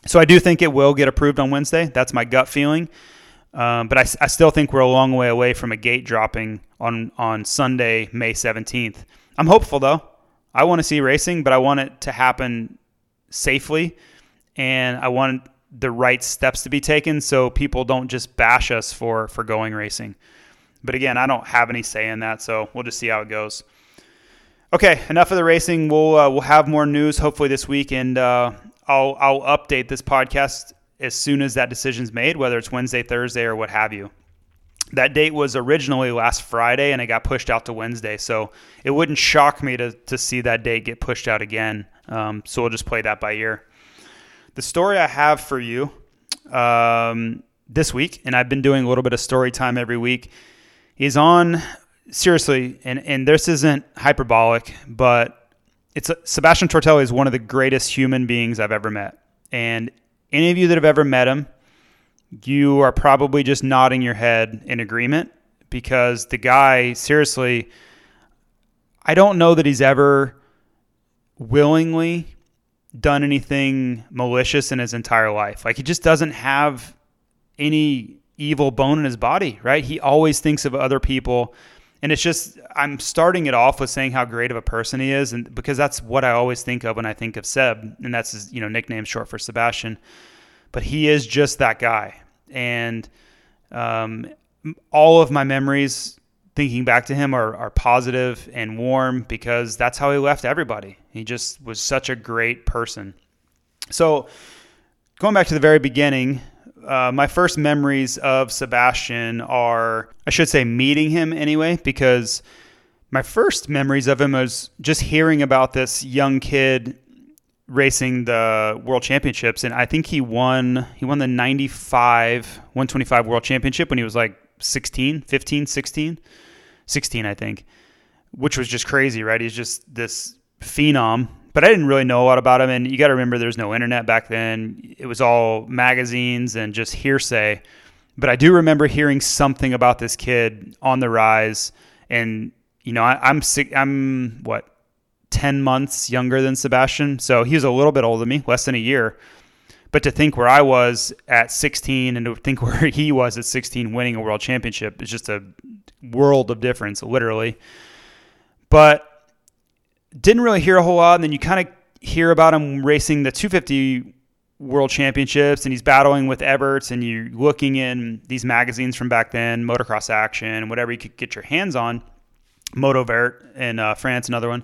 Speaker 2: So I do think it will get approved on Wednesday. That's my gut feeling. Um, but I, I, still think we're a long way away from a gate dropping on, on Sunday, May 17th. I'm hopeful, though. I want to see racing, but I want it to happen safely. And I want the right steps to be taken so people don't just bash us for, for going racing. But again, I don't have any say in that, so we'll just see how it goes. Okay, enough of the racing. We'll uh, we'll have more news hopefully this week, and uh, I'll I'll update this podcast as soon as that decision's made, whether it's Wednesday, Thursday, or what have you. That date was originally last Friday, and it got pushed out to Wednesday. So it wouldn't shock me to to see that date get pushed out again. Um, so we'll just play that by ear. The story I have for you um, this week, and I've been doing a little bit of story time every week, is on seriously, and and this isn't hyperbolic, but it's Sebastian Tortelli is one of the greatest human beings I've ever met. And any of you that have ever met him, you are probably just nodding your head in agreement because the guy, seriously, I don't know that he's ever willingly done anything malicious in his entire life. Like he just doesn't have any evil bone in his body, right? He always thinks of other people and it's just I'm starting it off with saying how great of a person he is, and because that's what I always think of when I think of Seb, and that's his you know nickname short for Sebastian. But he is just that guy, and um, all of my memories thinking back to him are, are positive and warm because that's how he left everybody. He just was such a great person. So going back to the very beginning, uh, my first memories of Sebastian are, I should say, meeting him anyway, because my first memories of him was just hearing about this young kid racing the world championships and I think he won he won the 95 125 world championship when he was like 16 15 16 16 I think. Which was just crazy right? He's just this phenom but I didn't really know a lot about him. And you got to remember, there's no internet back then. It was all magazines and just hearsay. But I do remember hearing something about this kid on the rise. And you know, I, I'm sick. I'm what 10 months younger than Sebastian. So he was a little bit older than me, less than a year. But to think where I was at 16 and to think where he was at 16 winning a world championship is just a world of difference, literally. But didn't really hear a whole lot. And then you kind of hear about him racing the 250 world championships and he's battling with Everts and you're looking in these magazines from back then, motocross action, whatever you could get your hands on. Moto Verte in uh, France, another one.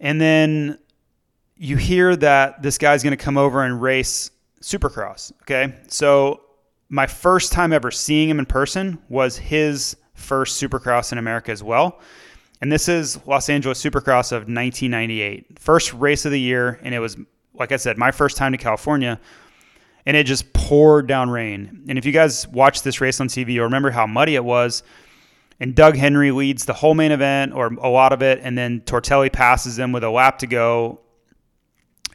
Speaker 2: And then you hear that this guy's going to come over and race Supercross. Okay. So my first time ever seeing him in person was his first Supercross in America as well. And this is Los Angeles Supercross of 1998, first race of the year. And it was, like I said, my first time to California. And it just poured down rain. And if you guys watch this race on TV, you'll remember how muddy it was. And Doug Henry leads the whole main event or a lot of it. And then Tortelli passes him with a lap to go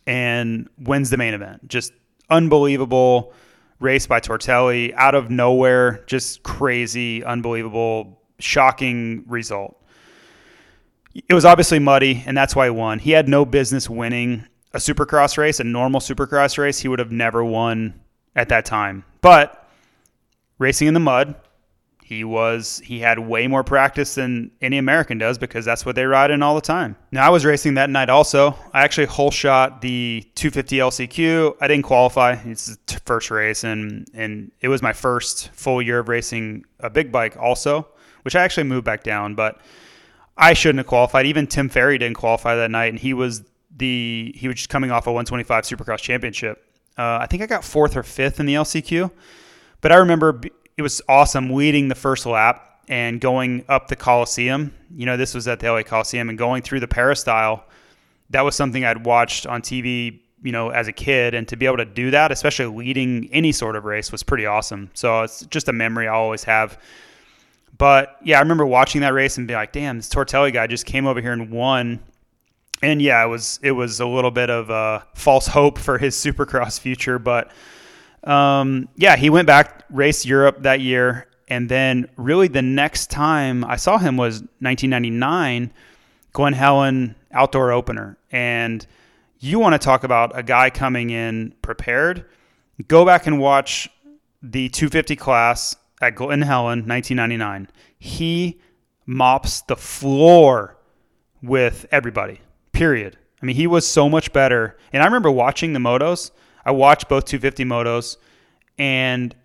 Speaker 2: and wins the main event. Just unbelievable race by Tortelli out of nowhere. Just crazy, unbelievable, shocking result. It was obviously muddy, and that's why he won. He had no business winning a supercross race, a normal supercross race. He would have never won at that time. But racing in the mud, he was he had way more practice than any American does because that's what they ride in all the time. Now I was racing that night also. I actually hole shot the 250 LCQ. I didn't qualify. It's the first race and and it was my first full year of racing a big bike also, which I actually moved back down, but I shouldn't have qualified. Even Tim Ferry didn't qualify that night and he was the he was just coming off a 125 Supercross championship. Uh, I think I got fourth or fifth in the LCQ, but I remember it was awesome leading the first lap and going up the Coliseum. You know, this was at the LA Coliseum and going through the peristyle. That was something I'd watched on TV, you know, as a kid. And to be able to do that, especially leading any sort of race, was pretty awesome. So it's just a memory I always have. But yeah, I remember watching that race and be like, damn, this Tortelli guy just came over here and won. And yeah, it was it was a little bit of a false hope for his supercross future, but um, yeah, he went back, raced Europe that year, and then really the next time I saw him was 1999, Glen Helen Outdoor Opener. And you want to talk about a guy coming in prepared? Go back and watch the 250 class at Glen Helen 1999. He mops the floor with everybody. Period. I mean, he was so much better. And I remember watching the motos I watched both 250 motos, and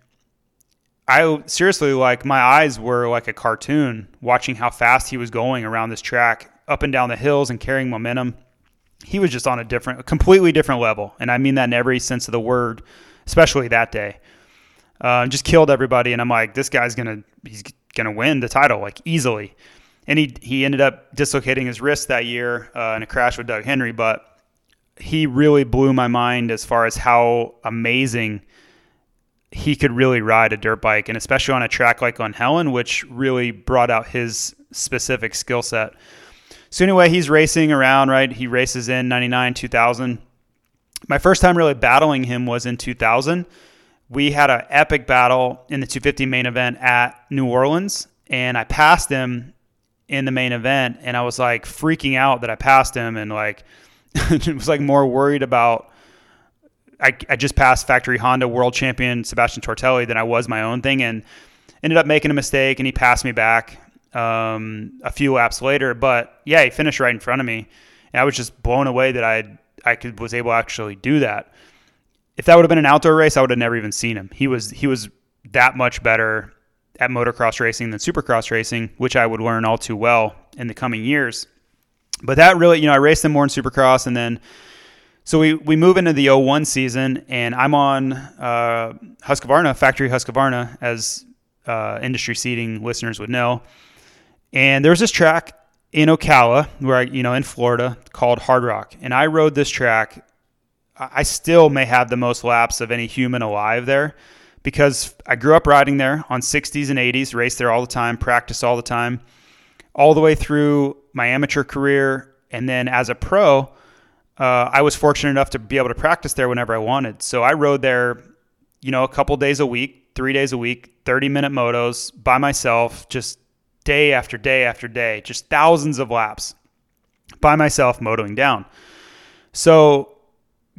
Speaker 2: I seriously like my eyes were like a cartoon watching how fast he was going around this track, up and down the hills, and carrying momentum. He was just on a different, completely different level, and I mean that in every sense of the word, especially that day. Uh, just killed everybody, and I'm like, this guy's gonna, he's gonna win the title like easily. And he he ended up dislocating his wrist that year uh, in a crash with Doug Henry, but he really blew my mind as far as how amazing he could really ride a dirt bike, and especially on a track like Glen Helen, which really brought out his specific skill set. So anyway, he's racing around, right? He races in 99, 2000. My first time really battling him was in 2000. We had an epic battle in the 250 main event at New Orleans, and I passed him in the main event, and I was like freaking out that I passed him, and like – was like more worried about I, I just passed factory Honda world champion Sebastian Tortelli than I was my own thing and ended up making a mistake and he passed me back um, a few laps later. But yeah, he finished right in front of me. And I was just blown away that I I could was able to actually do that. If that would have been an outdoor race, I would have never even seen him. He was he was that much better at motocross racing than supercross racing, which I would learn all too well in the coming years but that really, you know, I raced them more in Supercross, and then so we we move into the 01 season, and I'm on uh, Husqvarna factory Husqvarna, as uh, industry seating listeners would know. And there's this track in Ocala, where I, you know, in Florida, called Hard Rock, and I rode this track. I still may have the most laps of any human alive there because I grew up riding there on 60s and 80s, raced there all the time, practiced all the time all the way through my amateur career. And then as a pro, uh, I was fortunate enough to be able to practice there whenever I wanted. So I rode there, you know, a couple days a week, three days a week, 30 minute motos by myself, just day after day after day, just thousands of laps by myself motoing down. So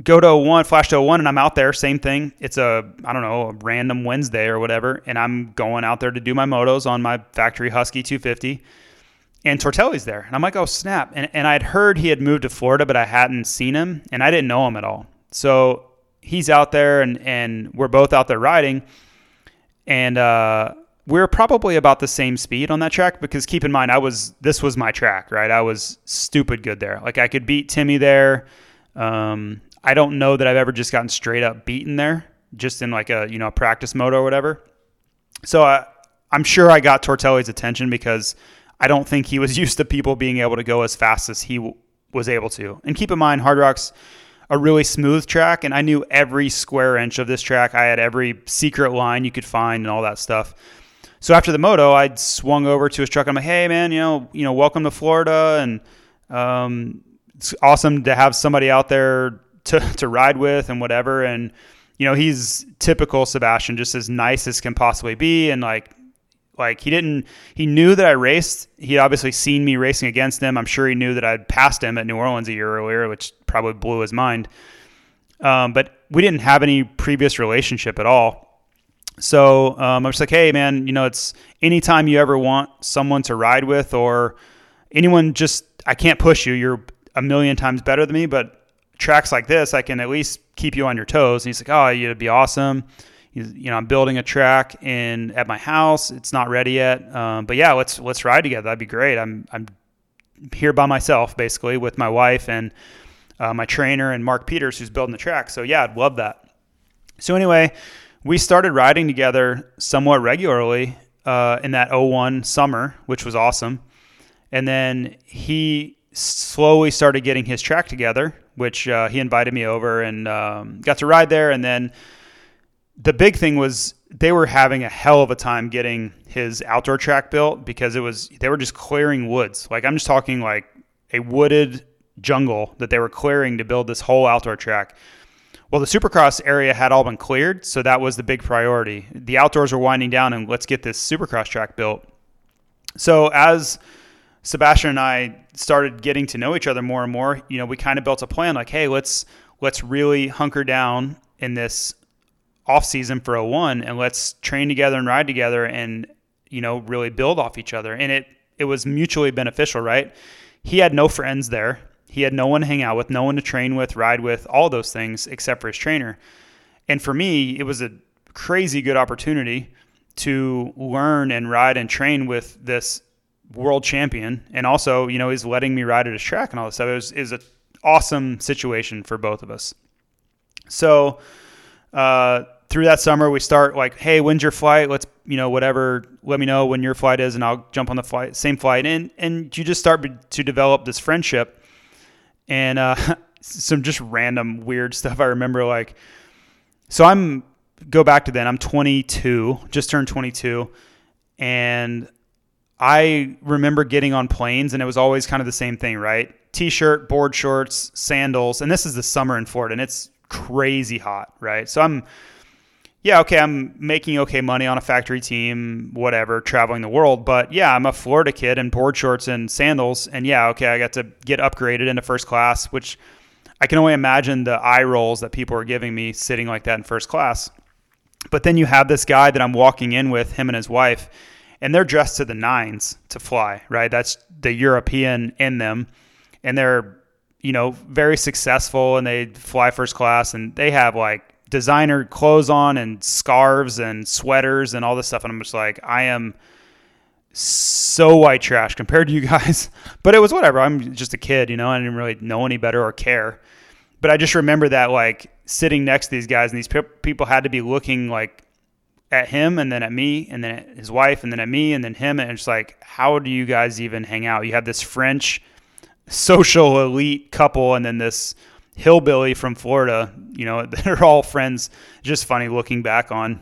Speaker 2: go to one flash to one and I'm out there, same thing. It's a, I don't know, a random Wednesday or whatever. And I'm going out there to do my motos on my factory Husky 250 and Tortelli's there. And I'm like, oh, snap. And, and I'd heard he had moved to Florida, but I hadn't seen him and I didn't know him at all. So he's out there and, and we're both out there riding. And uh, we're probably about the same speed on that track because keep in mind, I was, this was my track, right? I was stupid good there. Like I could beat Timmy there. Um, I don't know that I've ever just gotten straight up beaten there, just in like a, you know, practice mode or whatever. So I, I'm sure I got Tortelli's attention because I don't think he was used to people being able to go as fast as he w- was able to. And keep in mind, Hard Rock's a really smooth track, and I knew every square inch of this track. I had every secret line you could find and all that stuff. So after the moto, I swung over to his truck. And I'm like, "Hey, man, you know, you know, welcome to Florida, and um, it's awesome to have somebody out there to to ride with and whatever." And you know, he's typical Sebastian, just as nice as can possibly be, and like like he didn't he knew that I raced. He'd obviously seen me racing against him. I'm sure he knew that I'd passed him at New Orleans a year earlier, which probably blew his mind. Um, but we didn't have any previous relationship at all. So um, I was like, hey man, you know, it's anytime you ever want someone to ride with or anyone just I can't push you. You're a million times better than me, but tracks like this, I can at least keep you on your toes. And he's like, oh, you'd be awesome you know, I'm building a track in at my house. It's not ready yet, um, but yeah, let's let's ride together. That'd be great. I'm I'm here by myself basically with my wife and uh, my trainer and Mark Peters who's building the track. So yeah, I'd love that. So anyway, we started riding together somewhat regularly uh, in that 01 summer, which was awesome. And then he slowly started getting his track together, which uh, he invited me over and um, got to ride there. And then the big thing was they were having a hell of a time getting his outdoor track built because it was they were just clearing woods. Like I'm just talking like a wooded jungle that they were clearing to build this whole outdoor track. Well, the supercross area had all been cleared, so that was the big priority. The outdoors were winding down and let's get this supercross track built. So as Sebastian and I started getting to know each other more and more, you know, we kind of built a plan like, hey, let's let's really hunker down in this off season for a 01 and let's train together and ride together and you know really build off each other. And it it was mutually beneficial right? He had no friends there. He had no one to hang out with no one to train with ride with all those things except for his trainer. And for me it was a crazy good opportunity to learn and ride and train with this world champion and also you know he's letting me ride at his track and all this stuff it was, was an awesome situation for both of us so uh, through that summer, we start like, hey, when's your flight? Let's, you know, whatever. Let me know when your flight is, and I'll jump on the flight, same flight. And and you just start to develop this friendship, and uh, some just random weird stuff. I remember like, so I'm go back to then. I'm 22, just turned 22, and I remember getting on planes, and it was always kind of the same thing, right? T-shirt, board shorts, sandals, and this is the summer in Florida, and it's crazy hot, right? So I'm yeah, okay, I'm making okay money on a factory team, whatever, traveling the world. But yeah, I'm a Florida kid in board shorts and sandals. And yeah, okay, I got to get upgraded into first class, which I can only imagine the eye rolls that people are giving me sitting like that in first class. But then you have this guy that I'm walking in with, him and his wife, and they're dressed to the nines to fly, right? That's the European in them. And they're, you know, very successful and they fly first class and they have like designer clothes on and scarves and sweaters and all this stuff. And I'm just like, I am so white trash compared to you guys. But it was whatever. I'm just a kid, you know, I didn't really know any better or care. But I just remember that like sitting next to these guys and these pe- people had to be looking like at him and then at me and then at his wife and then at me and then him. And it's like, how do you guys even hang out? You have this French social elite couple and then this hillbilly from Florida. You know, they're all friends. Just funny looking back on.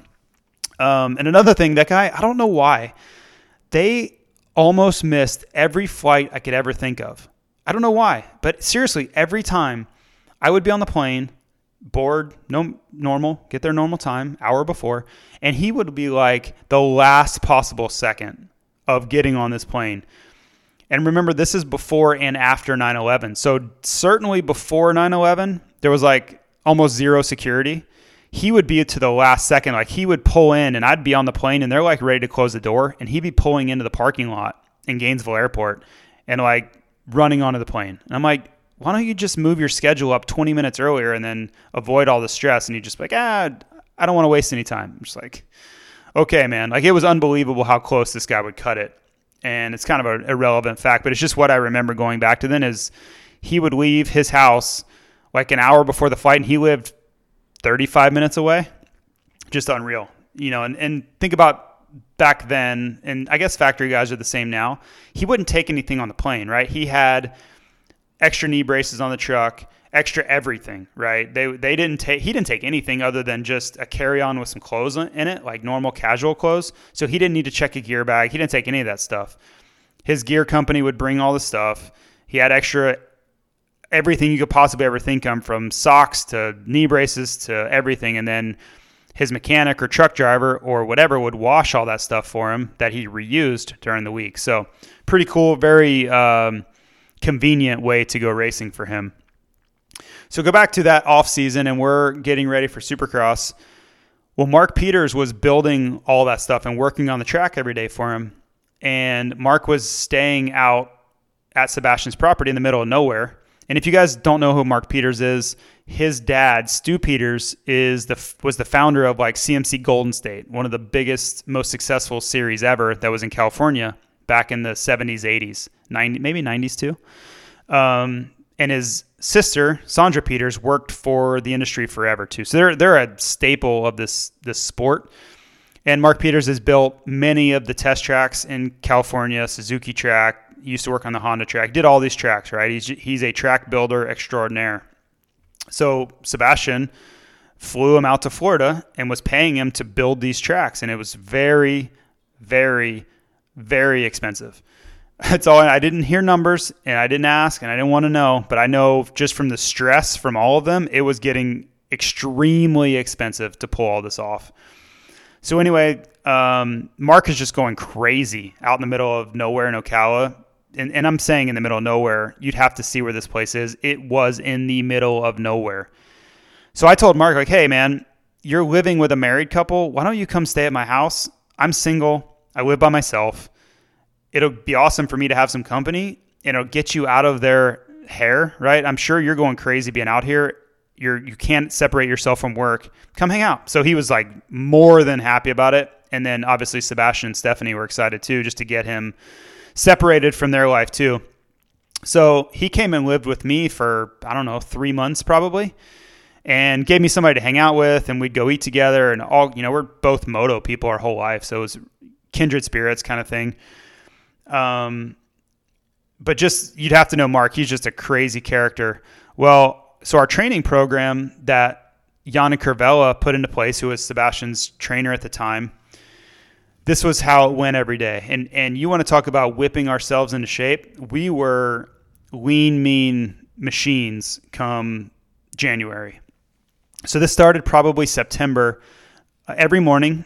Speaker 2: Um, and another thing, that guy, I don't know why, they almost missed every flight I could ever think of. I don't know why, but seriously, every time I would be on the plane, board, no normal, get their normal time, hour before, and he would be like the last possible second of getting on this plane. And remember, this is before and after 9 11. So, certainly before 9 11, there was like almost zero security. He would be to the last second. Like, he would pull in, and I'd be on the plane, and they're like ready to close the door, and he'd be pulling into the parking lot in Gainesville Airport and like running onto the plane. And I'm like, why don't you just move your schedule up 20 minutes earlier and then avoid all the stress? And you just like, ah, I don't want to waste any time. I'm just like, okay, man. Like, it was unbelievable how close this guy would cut it and it's kind of an irrelevant fact, but it's just what I remember going back to then is he would leave his house like an hour before the fight and he lived 35 minutes away. Just unreal, you know, and, and think about back then, and I guess factory guys are the same now. He wouldn't take anything on the plane, right? He had extra knee braces on the truck extra everything, right? They they didn't take he didn't take anything other than just a carry on with some clothes in it, like normal casual clothes. So he didn't need to check a gear bag. He didn't take any of that stuff. His gear company would bring all the stuff. He had extra everything you could possibly ever think of, from socks to knee braces to everything, and then his mechanic or truck driver or whatever would wash all that stuff for him that he reused during the week. So pretty cool, very um, convenient way to go racing for him. So go back to that off season, and we're getting ready for Supercross. Well, Mark Peters was building all that stuff and working on the track every day for him. And Mark was staying out at Sebastian's property in the middle of nowhere. And if you guys don't know who Mark Peters is, his dad, Stu Peters, is the was the founder of like CMC Golden State, one of the biggest, most successful series ever that was in California back in the 70s, 80s, 90, maybe 90s too. Um, and his sister Sandra Peters worked for the industry forever too. So they're they're a staple of this this sport. And Mark Peters has built many of the test tracks in California, Suzuki track, used to work on the Honda track, did all these tracks, right? He's he's a track builder extraordinaire. So Sebastian flew him out to Florida and was paying him to build these tracks and it was very very very expensive. That's all. I didn't hear numbers and I didn't ask and I didn't want to know, but I know just from the stress from all of them, it was getting extremely expensive to pull all this off. So anyway, um, Mark is just going crazy out in the middle of nowhere in Ocala. And, and I'm saying in the middle of nowhere, you'd have to see where this place is. It was in the middle of nowhere. So I told Mark, like, hey, man, you're living with a married couple. Why don't you come stay at my house? I'm single. I live by myself it'll be awesome for me to have some company and it'll get you out of their hair, right? I'm sure you're going crazy being out here. You're you can't separate yourself from work. Come hang out. So he was like more than happy about it. And then obviously Sebastian and Stephanie were excited too, just to get him separated from their life too. So he came and lived with me for I don't know three months probably, and gave me somebody to hang out with, and we'd go eat together. And all you know, we're both moto people our whole life, so it was kindred spirits kind of thing. Um, but just you'd have to know Mark. He's just a crazy character. Well, so our training program that Yannick Curvella put into place, who was Sebastian's trainer at the time, this was how it went every day. And and you want to talk about whipping ourselves into shape? We were lean, mean machines come January. So this started probably September. Uh, every morning,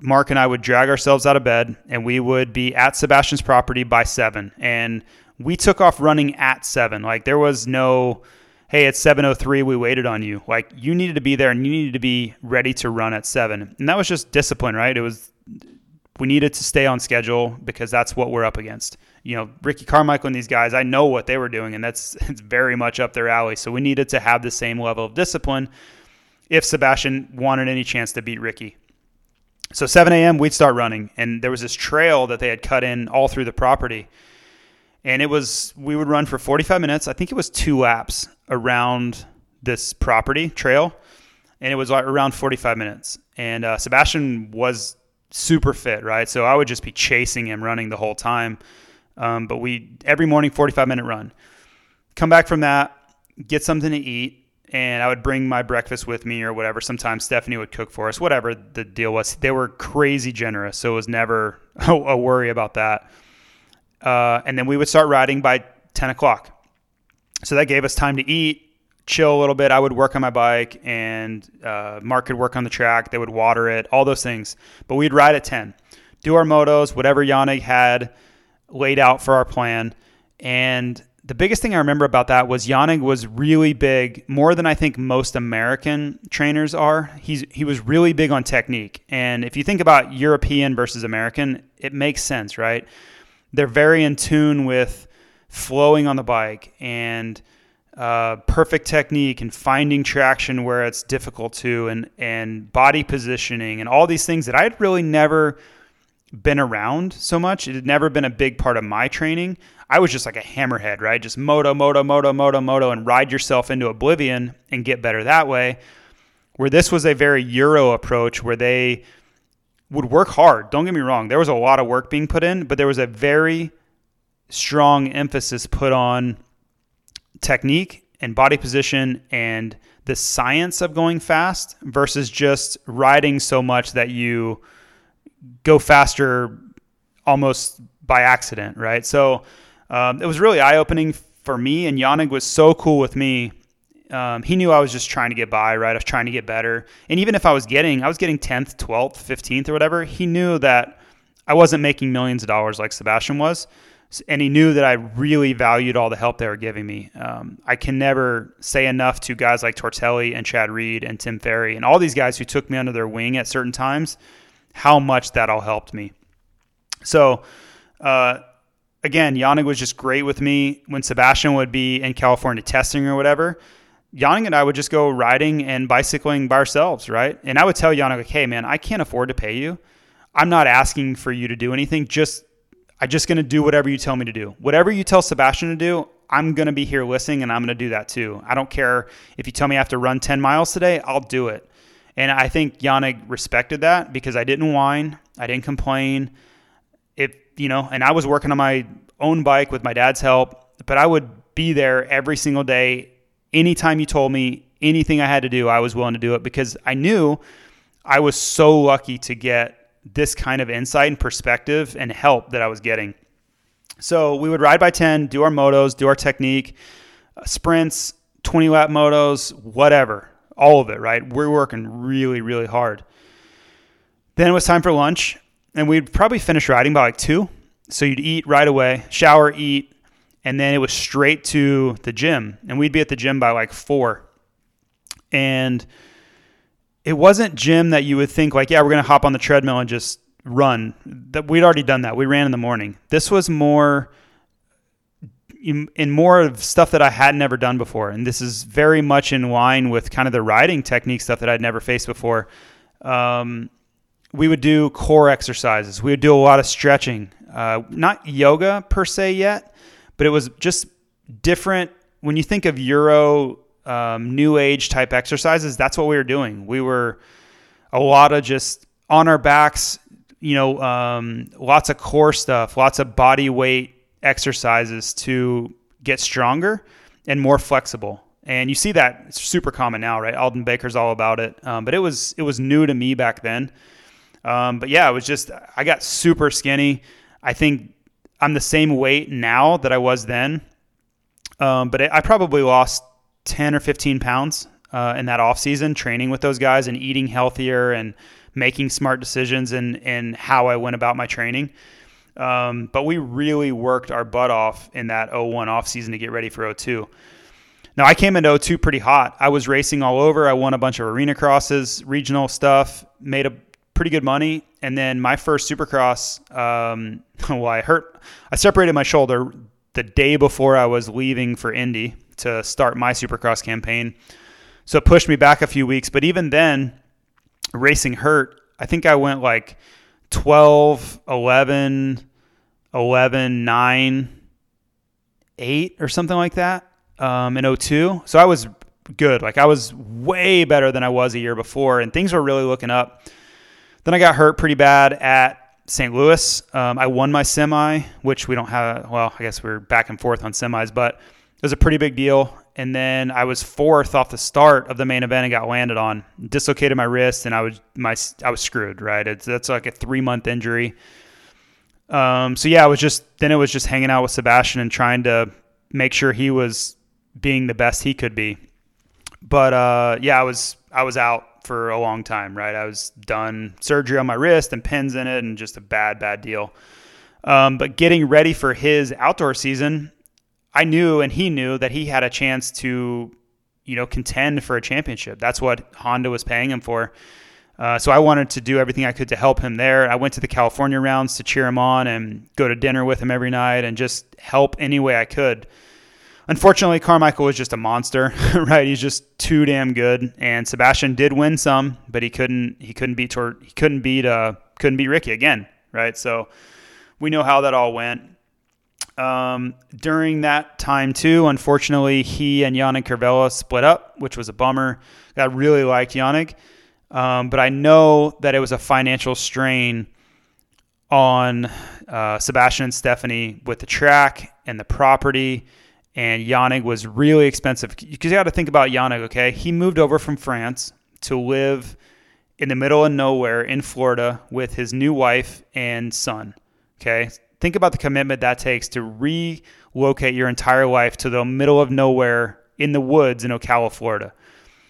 Speaker 2: Mark and I would drag ourselves out of bed and we would be at Sebastian's property by seven. And we took off running at seven. Like there was no, hey, it's 703, we waited on you. Like you needed to be there and you needed to be ready to run at seven. And that was just discipline, right? It was we needed to stay on schedule because that's what we're up against. You know, Ricky Carmichael and these guys, I know what they were doing, and that's it's very much up their alley. So we needed to have the same level of discipline if Sebastian wanted any chance to beat Ricky. So 7 a.m. we'd start running, and there was this trail that they had cut in all through the property, and it was we would run for 45 minutes. I think it was two laps around this property trail, and it was around 45 minutes. And uh, Sebastian was super fit, right? So I would just be chasing him, running the whole time. Um, but we every morning 45 minute run. Come back from that, get something to eat, and I would bring my breakfast with me or whatever. Sometimes Stephanie would cook for us, whatever the deal was. They were crazy generous, so it was never a worry about that. Uh, and then we would start riding by 10 o'clock. So that gave us time to eat, chill a little bit. I would work on my bike, and uh, Mark could work on the track. They would water it, all those things. But we'd ride at 10, do our motos, whatever Yannick had laid out for our plan. And the biggest thing I remember about that was Yannick was really big, more than I think most American trainers are. He's he was really big on technique. And if you think about European versus American, it makes sense, right? They're very in tune with flowing on the bike and uh, perfect technique and finding traction where it's difficult to and and body positioning and all these things that I'd really never been around so much. It had never been a big part of my training. I was just like a hammerhead, right? Just moto, moto, moto, moto, moto, and ride yourself into oblivion and get better that way. Where this was a very Euro approach where they would work hard. Don't get me wrong. There was a lot of work being put in, but there was a very strong emphasis put on technique and body position and the science of going fast versus just riding so much that you go faster almost by accident, right? So um, it was really eye opening for me, and Yannick was so cool with me. Um, he knew I was just trying to get by, right? I was trying to get better, and even if I was getting, I was getting tenth, twelfth, fifteenth, or whatever. He knew that I wasn't making millions of dollars like Sebastian was and he knew that I really valued all the help they were giving me. Um, I can never say enough to guys like Tortelli and Chad Reed and Tim Ferry and all these guys who took me under their wing at certain times, how much that all helped me. So, uh, again, Yannick was just great with me when Sebastian would be in California testing or whatever. Yannick and I would just go riding and bicycling by ourselves, right? And I would tell Yannick, like, hey, man, I can't afford to pay you. I'm not asking for you to do anything. Just I'm just going to do whatever you tell me to do. Whatever you tell Sebastian to do, I'm going to be here listening and I'm going to do that too. I don't care if you tell me I have to run 10 miles today, I'll do it. And I think Yannick respected that because I didn't whine, I didn't complain. If, you know, and I was working on my own bike with my dad's help, but I would be there every single day. Anytime you told me anything I had to do, I was willing to do it because I knew I was so lucky to get this kind of insight and perspective and help that I was getting. So we would ride by 10, do our motos, do our technique, sprints, 20 lap motos, whatever, all of it, right? We're working really, really hard. Then it was time for lunch, and we'd probably finish riding by like two. So you'd eat right away, shower, eat, and then it was straight to the gym. And we'd be at the gym by like four. And it wasn't gym that you would think like, yeah, we're gonna hop on the treadmill and just run. That we'd already done that. We ran in the morning. This was more in, more of stuff that I had never done before, and this is very much in line with kind of the riding technique stuff that I'd never faced before. Um, we would do core exercises. We would do a lot of stretching, uh, not yoga per se yet, but it was just different. When you think of Euro um, new age type exercises, that's what we were doing. We were a lot of just on our backs, you know, um, lots of core stuff, lots of body weight exercises to get stronger and more flexible. And you see that it's super common now, right? Aldon Baker's all about it, um, but it was it was new to me back then. Um, but yeah, it was just I got super skinny. I think I'm the same weight now that I was then, um, but I probably lost 10 or 15 pounds uh, in that off season, training with those guys and eating healthier and making smart decisions in, in how I went about my training. Um, but we really worked our butt off in that 01 off season to get ready for 02. Now I came into 02 pretty hot. I was racing all over. I won a bunch of arena crosses, regional stuff, made a pretty good money. And then my first supercross, um, well, I hurt, I separated my shoulder the day before I was leaving for Indy to start my supercross campaign. So it pushed me back a few weeks. But even then, racing hurt. I think I went like 12, 11, 11, 9, 8 or something like that um, in 02. So I was good. Like I was way better than I was a year before, and things were really looking up. Then I got hurt pretty bad at St. Louis. Um, I won my semi, which we don't have. Well, I guess we're back and forth on semis, but it was a pretty big deal. And then I was fourth off the start of the main event and got landed on, dislocated my wrist, and I was my I was screwed. Right, it's that's like a three month injury. Um, so yeah, I was just then it was just hanging out with Sebastian and trying to make sure he was being the best he could be. but uh, yeah, I was I was out for a long time. Right, I was done surgery on my wrist and pins in it, and just a bad bad deal. Um, but getting ready for his outdoor season, I knew and he knew that he had a chance to, you know, contend for a championship. That's what Honda was paying him for. Uh, so I wanted to do everything I could to help him there. I went to the California rounds to cheer him on and go to dinner with him every night and just help any way I could. Unfortunately, Carmichael was just a monster, right? He's just too damn good. And Sebastian did win some, but he couldn't he couldn't beat Tor- he couldn't beat uh couldn't beat Ricky again, right? So we know how that all went. Um, during that time too, unfortunately, he and Yannick Kervella split up, which was a bummer. I really liked Yannick, um, but I know that it was a financial strain on uh, Sebastian and Stephanie with the track and the property. And Yannick was really expensive because you got to think about Yannick. Okay, he moved over from France to live in the middle of nowhere in Florida with his new wife and son. Okay. Think about the commitment that takes to relocate your entire life to the middle of nowhere in the woods in Ocala, Florida.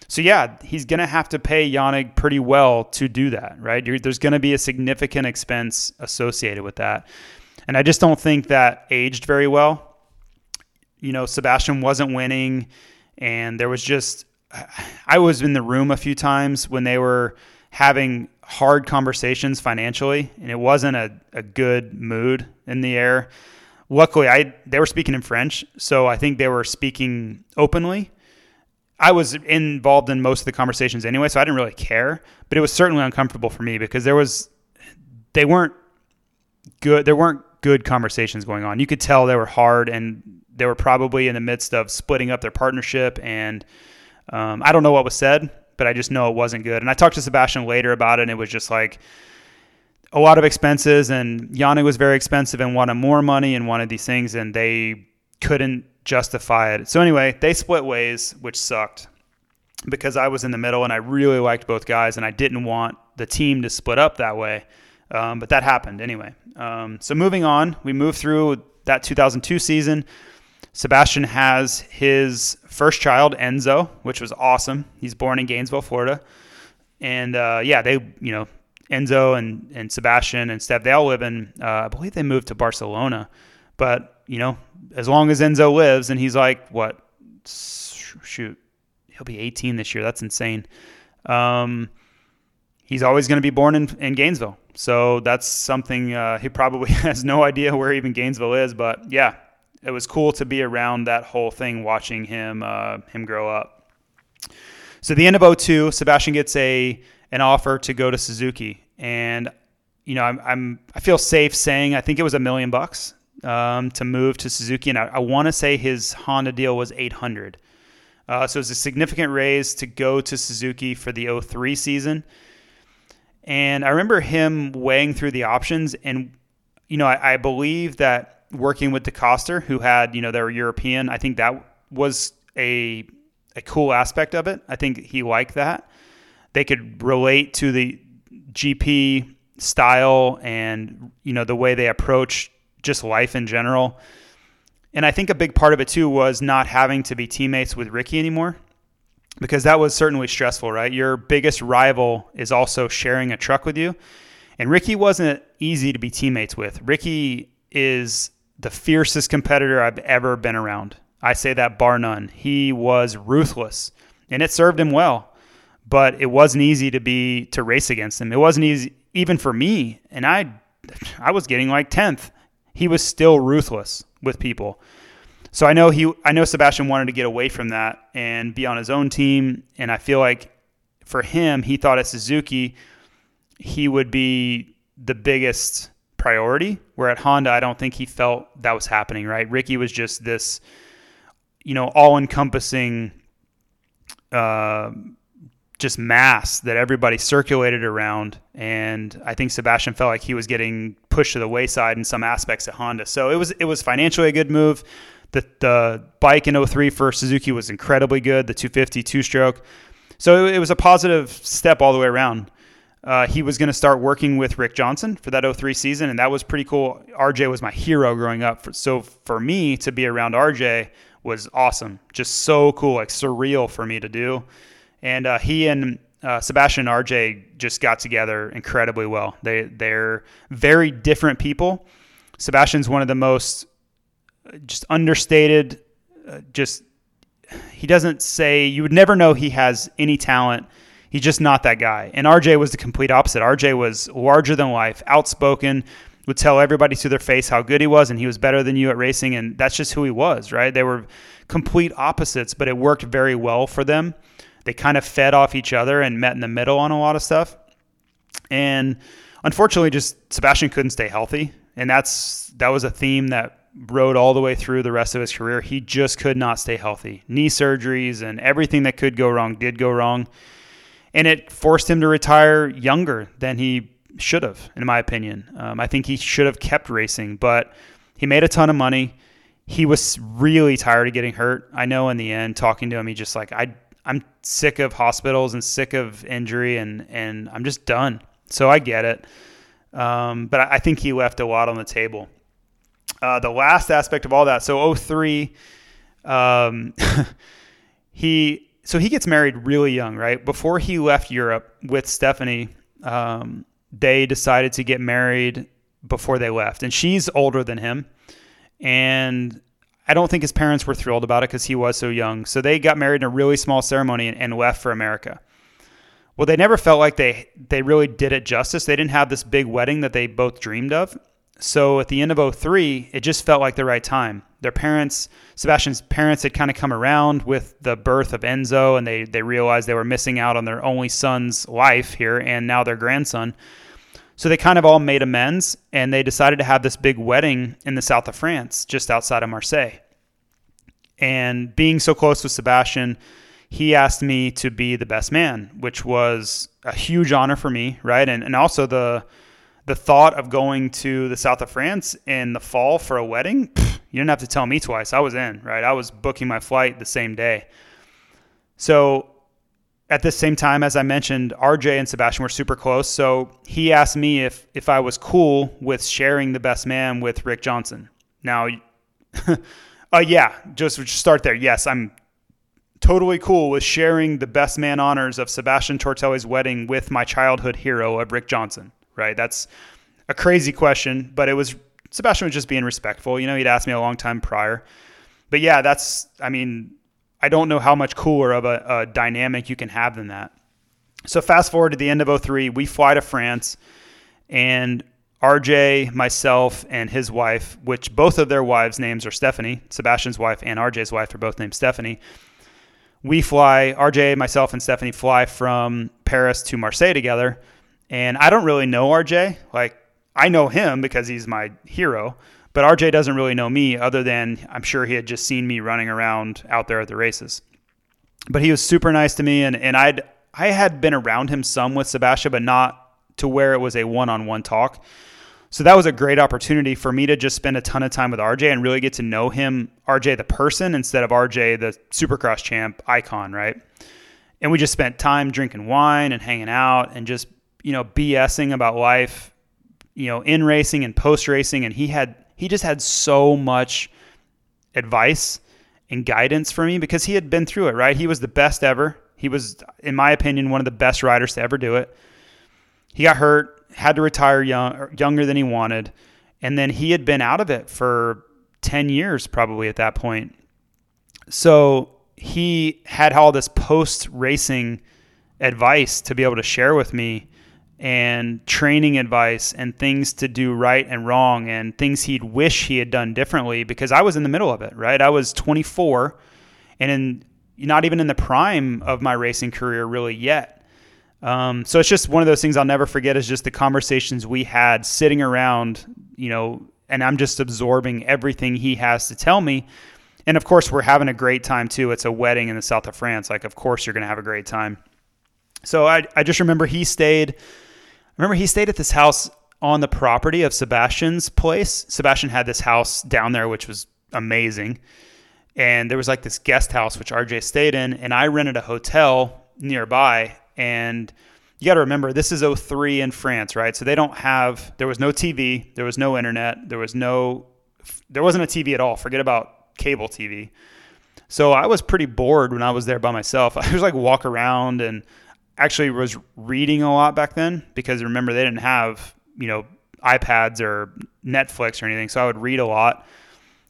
Speaker 2: So yeah, he's going to have to pay Yannick pretty well to do that, right? You're, there's going to be a significant expense associated with that. And I just don't think that aged very well. You know, Sebastian wasn't winning and there was just I was in the room a few times when they were having hard conversations financially, and it wasn't a, a good mood in the air. Luckily, I they were speaking in French, so I think they were speaking openly. I was involved in most of the conversations anyway, so I didn't really care. But it was certainly uncomfortable for me because there was they weren't good. There weren't good conversations going on. You could tell they were hard, and they were probably in the midst of splitting up their partnership. And um, I don't know what was said, but I just know it wasn't good. And I talked to Sebastian later about it, and it was just like a lot of expenses. And Yannick was very expensive and wanted more money and wanted these things, and they couldn't justify it. So anyway, they split ways, which sucked because I was in the middle and I really liked both guys, and I didn't want the team to split up that way. Um, but that happened anyway. Um, so moving on, we move through that 2002 season. Sebastian has his first child, Enzo, which was awesome. He's born in Gainesville, Florida. And uh, yeah, they, you know, Enzo and, and Sebastian and Steph, they all live in, uh, I believe they moved to Barcelona. But, you know, as long as Enzo lives, and he's like, what, shoot, he'll be 18 this year. That's insane. Um, he's always going to be born in, in Gainesville. So that's something uh, he probably has no idea where even Gainesville is. But yeah, it was cool to be around that whole thing, watching him uh, him grow up. So the end of 02, Sebastian gets a an offer to go to Suzuki, and you know I'm, I'm I feel safe saying I think it was a million bucks um, to move to Suzuki, and I, I want to say his Honda deal was 800. Uh, so it was a significant raise to go to Suzuki for the 03 season. And I remember him weighing through the options, and you know I, I believe that working with DeCoster, who had, you know, they were European. I think that was a a cool aspect of it. I think he liked that. They could relate to the GP style and you know the way they approach just life in general. And I think a big part of it too was not having to be teammates with Ricky anymore because that was certainly stressful, right? Your biggest rival is also sharing a truck with you. And Ricky wasn't easy to be teammates with. Ricky is the fiercest competitor I've ever been around. I say that bar none. He was ruthless, and it served him well. But it wasn't easy to be to race against him. It wasn't easy even for me, and I I was getting like 10th. He was still ruthless with people. So I know he I know Sebastian wanted to get away from that and be on his own team, and I feel like for him, he thought at Suzuki he would be the biggest priority. Where at Honda, I don't think he felt that was happening, right? Ricky was just this, you know, all encompassing, uh, just mass that everybody circulated around. And I think Sebastian felt like he was getting pushed to the wayside in some aspects at Honda. So it was, it was financially a good move. The, the bike in 03 for Suzuki was incredibly good, the 250 two stroke. So it was a positive step all the way around. Uh, he was going to start working with Rick Johnson for that 03 season, and that was pretty cool. RJ was my hero growing up. So for me to be around RJ was awesome. Just so cool, like surreal for me to do. And uh, he and uh, Sebastian and RJ just got together incredibly well. They they're very different people. Sebastian's one of the most uh, just understated, uh, just he doesn't say you would never know he has any talent. He's just not that guy. And RJ was the complete opposite. RJ was larger than life, outspoken, would tell everybody to their face how good he was and he was better than you at racing and that's just who he was, right? They were complete opposites, but it worked very well for them. They kind of fed off each other and met in the middle on a lot of stuff. And unfortunately just Sebastian couldn't stay healthy, and that's that was a theme that rode all the way through the rest of his career. He just could not stay healthy. Knee surgeries and everything that could go wrong did go wrong. And it forced him to retire younger than he should have, in my opinion. Um, I think he should have kept racing, but he made a ton of money. He was really tired of getting hurt. I know in the end, talking to him, he just like, I, I'm sick of hospitals and sick of injury and, and I'm just done. So I get it. Um, but I think he left a lot on the table. Uh, the last aspect of all that, so 03, um, he so he gets married really young, right? Before he left Europe with Stephanie, um, they decided to get married before they left, and she's older than him, and I don't think his parents were thrilled about it because he was so young. So they got married in a really small ceremony and, and left for America. Well, they never felt like they they really did it justice. They didn't have this big wedding that they both dreamed of. So at the end of 03, it just felt like the right time. Their parents, Sebastian's parents had kind of come around with the birth of Enzo and they they realized they were missing out on their only son's life here and now their grandson. So they kind of all made amends and they decided to have this big wedding in the south of France, just outside of Marseille. And being so close with Sebastian, he asked me to be the best man, which was a huge honor for me, right? And and also the the thought of going to the south of France in the fall for a wedding, pff, you didn't have to tell me twice. I was in, right? I was booking my flight the same day. So at the same time, as I mentioned, RJ and Sebastian were super close. So he asked me if if I was cool with sharing the best man with Rick Johnson. Now, uh, yeah, just, just start there. Yes, I'm totally cool with sharing the best man honors of Sebastian Tortelli's wedding with my childhood hero of Rick Johnson. Right? That's a crazy question, but it was Sebastian was just being respectful. You know, he'd asked me a long time prior. But yeah, that's I mean I don't know how much cooler of a, a dynamic you can have than that. So fast forward to the end of 03, we fly to France and RJ, myself, and his wife, which both of their wives' names are Stephanie, Sebastian's wife and RJ's wife are both named Stephanie. We fly, RJ, myself, and Stephanie fly from Paris to Marseille together. And I don't really know RJ. Like, I know him because he's my hero, but RJ doesn't really know me other than I'm sure he had just seen me running around out there at the races. But he was super nice to me and, and I'd I had been around him some with Sebastian, but not to where it was a one on one talk. So that was a great opportunity for me to just spend a ton of time with RJ and really get to know him, RJ the person, instead of RJ the supercross champ icon, right? And we just spent time drinking wine and hanging out and just, you know, BSing about life, you know, in racing and post racing. And he had he just had so much advice and guidance for me because he had been through it, right? He was the best ever. He was, in my opinion, one of the best riders to ever do it. He got hurt, had to retire young, younger than he wanted, and then he had been out of it for 10 years probably at that point. So he had all this post racing advice to be able to share with me and training advice and things to do right and wrong and things he'd wish he had done differently because I was in the middle of it, right? I was 24 and in not even in the prime of my racing career really yet. Um, so it's just one of those things I'll never forget is just the conversations we had sitting around, you know, and I'm just absorbing everything he has to tell me. And of course, we're having a great time too. It's a wedding in the south of France. Like, of course, you're going to have a great time. So I, I just remember he stayed remember he stayed at this house on the property of Sebastian's place. Sebastian had this house down there, which was amazing. And there was like this guest house, which RJ stayed in. And I rented a hotel nearby. And you got to remember, this is 03 in France, right? So they don't have, there was no TV, there was no internet, there was no, there wasn't a TV at all. Forget about cable TV. So I was pretty bored when I was there by myself. I was like walk around and actually was reading a lot back then because remember they didn't have, you know, iPads or Netflix or anything. So I would read a lot.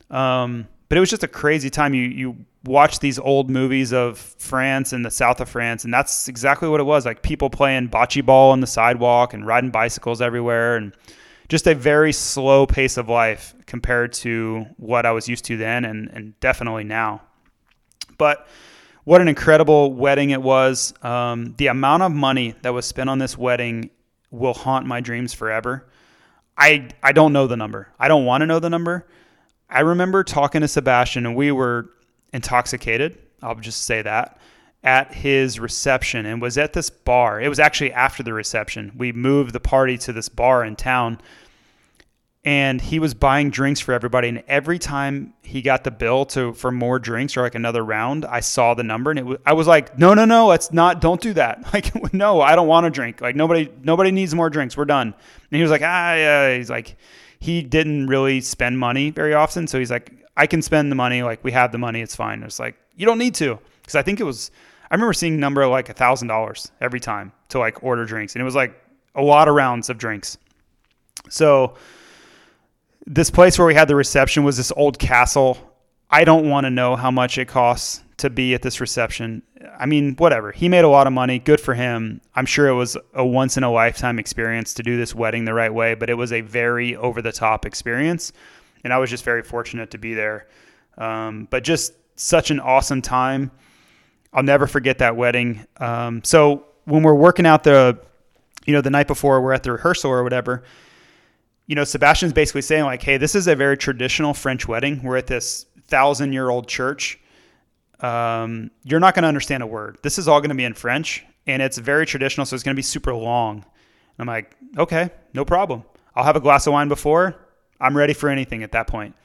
Speaker 2: Um, but it was just a crazy time. You you watch these old movies of France and the south of France, and that's exactly what it was. Like people playing bocce ball on the sidewalk and riding bicycles everywhere, and just a very slow pace of life compared to what I was used to then, and and definitely now. But what an incredible wedding it was. Um, the amount of money that was spent on this wedding will haunt my dreams forever. I I don't know the number. I don't want to know the number. I remember talking to Sebastian and we were intoxicated. I'll just say that at his reception and was at this bar. It was actually after the reception. We moved the party to this bar in town and he was buying drinks for everybody and every time he got the bill to for more drinks or like another round i saw the number and it was, i was like no no no let's not don't do that. Like no i don't want to drink. Like nobody nobody needs more drinks we're done. And he was like ah yeah he's like he didn't really spend money very often so he's like i can spend the money like we have the money it's fine. It's like you don't need to because i think it was i remember seeing number like a thousand dollars every time to like order drinks and it was like a lot of rounds of drinks. So this place where we had the reception was this old castle. I don't want to know how much it costs to be at this reception. I mean, whatever. He made a lot of money. Good for him. I'm sure it was a once in a lifetime experience to do this wedding the right way, but it was a very over the top experience. And I was just very fortunate to be there. Um, but just such an awesome time. I'll never forget that wedding. Um, so when we're working out the, you know, the night before we're at the rehearsal or whatever, you know, Sebastian's basically saying like, "Hey, this is a very traditional French wedding. We're at this thousand-year-old church. Um, you're not going to understand a word. This is all going to be in French, and it's very traditional, so it's going to be super long." And I'm like, "Okay, no problem. I'll have a glass of wine before. I'm ready for anything at that point."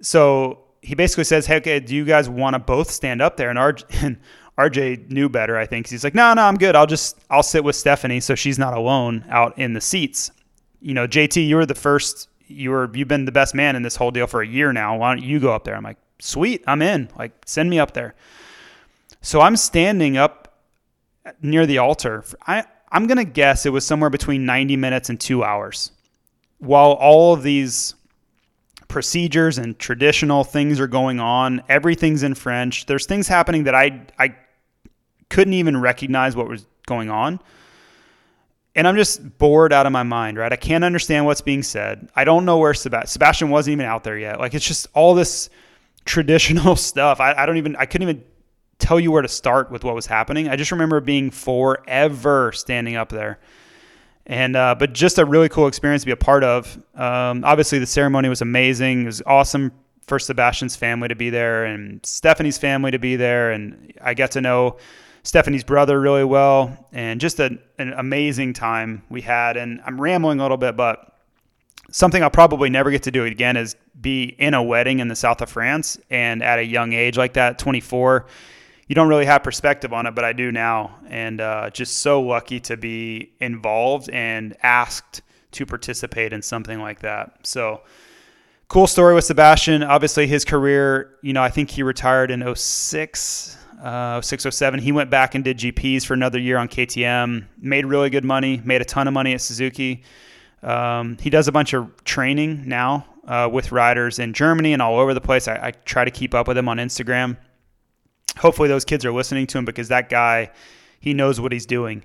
Speaker 2: So he basically says, "Hey, okay, do you guys want to both stand up there?" And, RJ, and RJ knew better, I think. He's like, "No, no, I'm good. I'll just I'll sit with Stephanie, so she's not alone out in the seats." You know, JT, you were the first. You were you've been the best man in this whole deal for a year now. Why don't you go up there? I'm like, sweet, I'm in. Like, send me up there. So I'm standing up near the altar. I I'm gonna guess it was somewhere between 90 minutes and two hours, while all of these procedures and traditional things are going on. Everything's in French. There's things happening that I I couldn't even recognize what was going on and I'm just bored out of my mind, right? I can't understand what's being said. I don't know where Sebastian, Sebastian wasn't even out there yet. Like it's just all this traditional stuff. I, I don't even, I couldn't even tell you where to start with what was happening. I just remember being forever standing up there. And, uh, but just a really cool experience to be a part of. Um, obviously, the ceremony was amazing. It was awesome for Sebastian's family to be there and Stephanie's family to be there. And I got to know Stephanie's brother really well, and just a, an amazing time we had. And I'm rambling a little bit, but something I'll probably never get to do again is be in a wedding in the south of France and at a young age like that, 24. You don't really have perspective on it, but I do now. And uh, just so lucky to be involved and asked to participate in something like that. So, cool story with Sebastian. Obviously, his career, you know, I think he retired in 06 uh, 607. He went back and did GPs for another year on KTM. Made really good money. Made a ton of money at Suzuki. Um, he does a bunch of training now uh, with riders in Germany and all over the place. I, I, try to keep up with him on Instagram. Hopefully, those kids are listening to him because that guy, he knows what he's doing.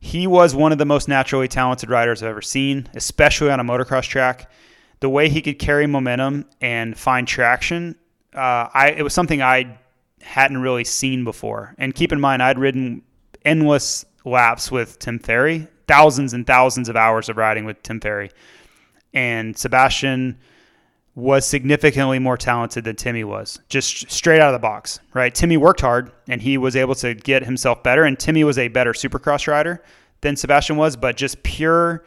Speaker 2: He was one of the most naturally talented riders I've ever seen, especially on a motocross track. The way he could carry momentum and find traction, uh, I, it was something I hadn't really seen before. And keep in mind, I'd ridden endless laps with Tim Ferry, thousands and thousands of hours of riding with Tim Ferry. And Sebastian was significantly more talented than Timmy was, just straight out of the box, right? Timmy worked hard and he was able to get himself better. And Timmy was a better supercross rider than Sebastian was, but just pure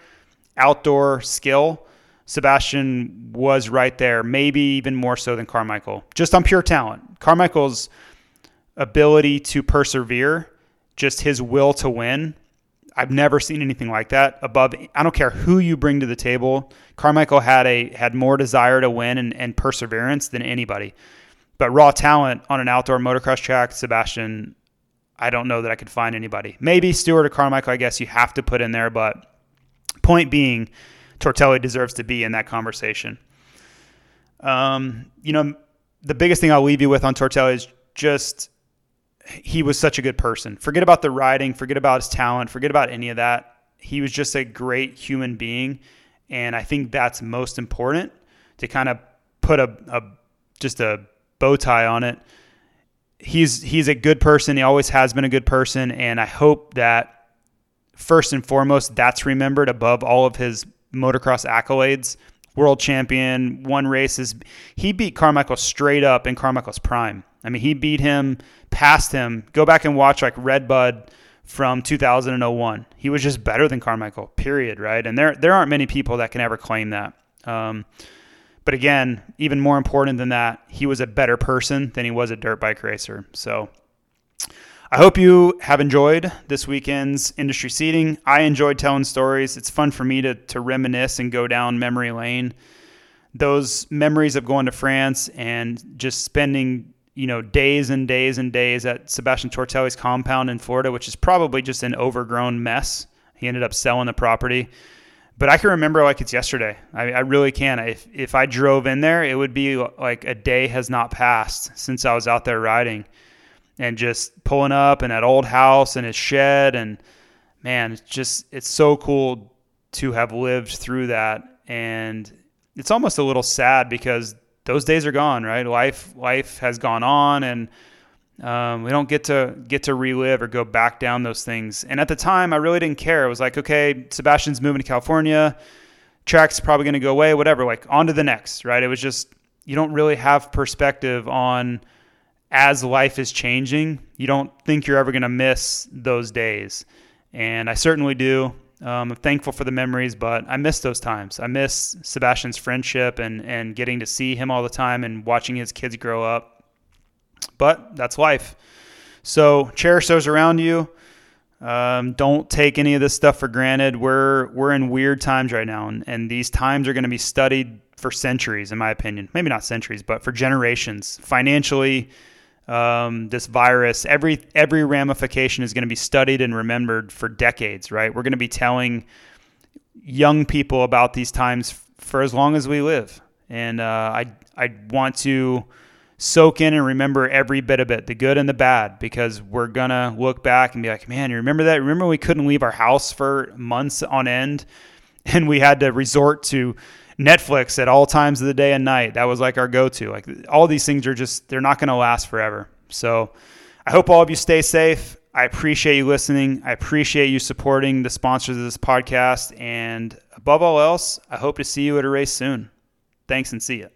Speaker 2: outdoor skill Sebastian was right there, maybe even more so than Carmichael, just on pure talent. Carmichael's ability to persevere, just his will to win. I've never seen anything like that above. I don't care who you bring to the table. Carmichael had a had more desire to win and, and perseverance than anybody. But raw talent on an outdoor motocross track, Sebastian, I don't know that I could find anybody. Maybe Stewart or Carmichael, I guess you have to put in there. But point being, Tortelli deserves to be in that conversation. Um, you know, the biggest thing I'll leave you with on Tortelli is just he was such a good person. Forget about the riding, forget about his talent, forget about any of that. He was just a great human being, and I think that's most important to kind of put a, a just a bow tie on it. He's he's a good person. He always has been a good person, and I hope that first and foremost that's remembered above all of his motocross accolades. World champion, won races. He beat Carmichael straight up in Carmichael's prime. I mean, he beat him, passed him. Go back and watch like Redbud from 2001. He was just better than Carmichael. Period. Right? And there there aren't many people that can ever claim that. Um, but again, even more important than that, he was a better person than he was a dirt bike racer. So I hope you have enjoyed this weekend's industry seating. I enjoyed telling stories. It's fun for me to, to reminisce and go down memory lane. Those memories of going to France and just spending, you know, days and days and days at Sebastian Tortelli's compound in Florida, which is probably just an overgrown mess. He ended up selling the property but I can remember like it's yesterday. I, I, really can. If if I drove in there, it would be like a day has not passed since I was out there riding, and just pulling up in that old house and his shed, and man, it's just it's so cool to have lived through that, and it's almost a little sad because those days are gone, right? Life life has gone on, and um, we don't get to get to relive or go back down those things. And at the time, I really didn't care. It was like, okay, Sebastian's moving to California, track's probably going to go away, whatever. Like on to the next, right? It was just you don't really have perspective on as life is changing. You don't think you're ever going to miss those days, and I certainly do. Um, I'm thankful for the memories, but I miss those times. I miss Sebastian's friendship and and getting to see him all the time and watching his kids grow up but that's life. So cherish those around you. Um, don't take any of this stuff for granted. We're we're in weird times right now, and, and these times are going to be studied for centuries, in my opinion. Maybe not centuries, but for generations. Financially, um, this virus, every every ramification is going to be studied and remembered for decades. Right? We're going to be telling young people about these times for as long as we live, and uh, I I want to soak in and remember every bit of it, the good and the bad, because we're gonna look back and be like, man, you remember that? Remember we couldn't leave our house for months on end, and we had to resort to Netflix at all times of the day and night. That was like our go-to. Like all these things are just they're not gonna last forever. So I hope all of you stay safe. I appreciate you listening. I appreciate you supporting the sponsors of this podcast. And above all else, I hope to see you at a race soon. Thanks and see you.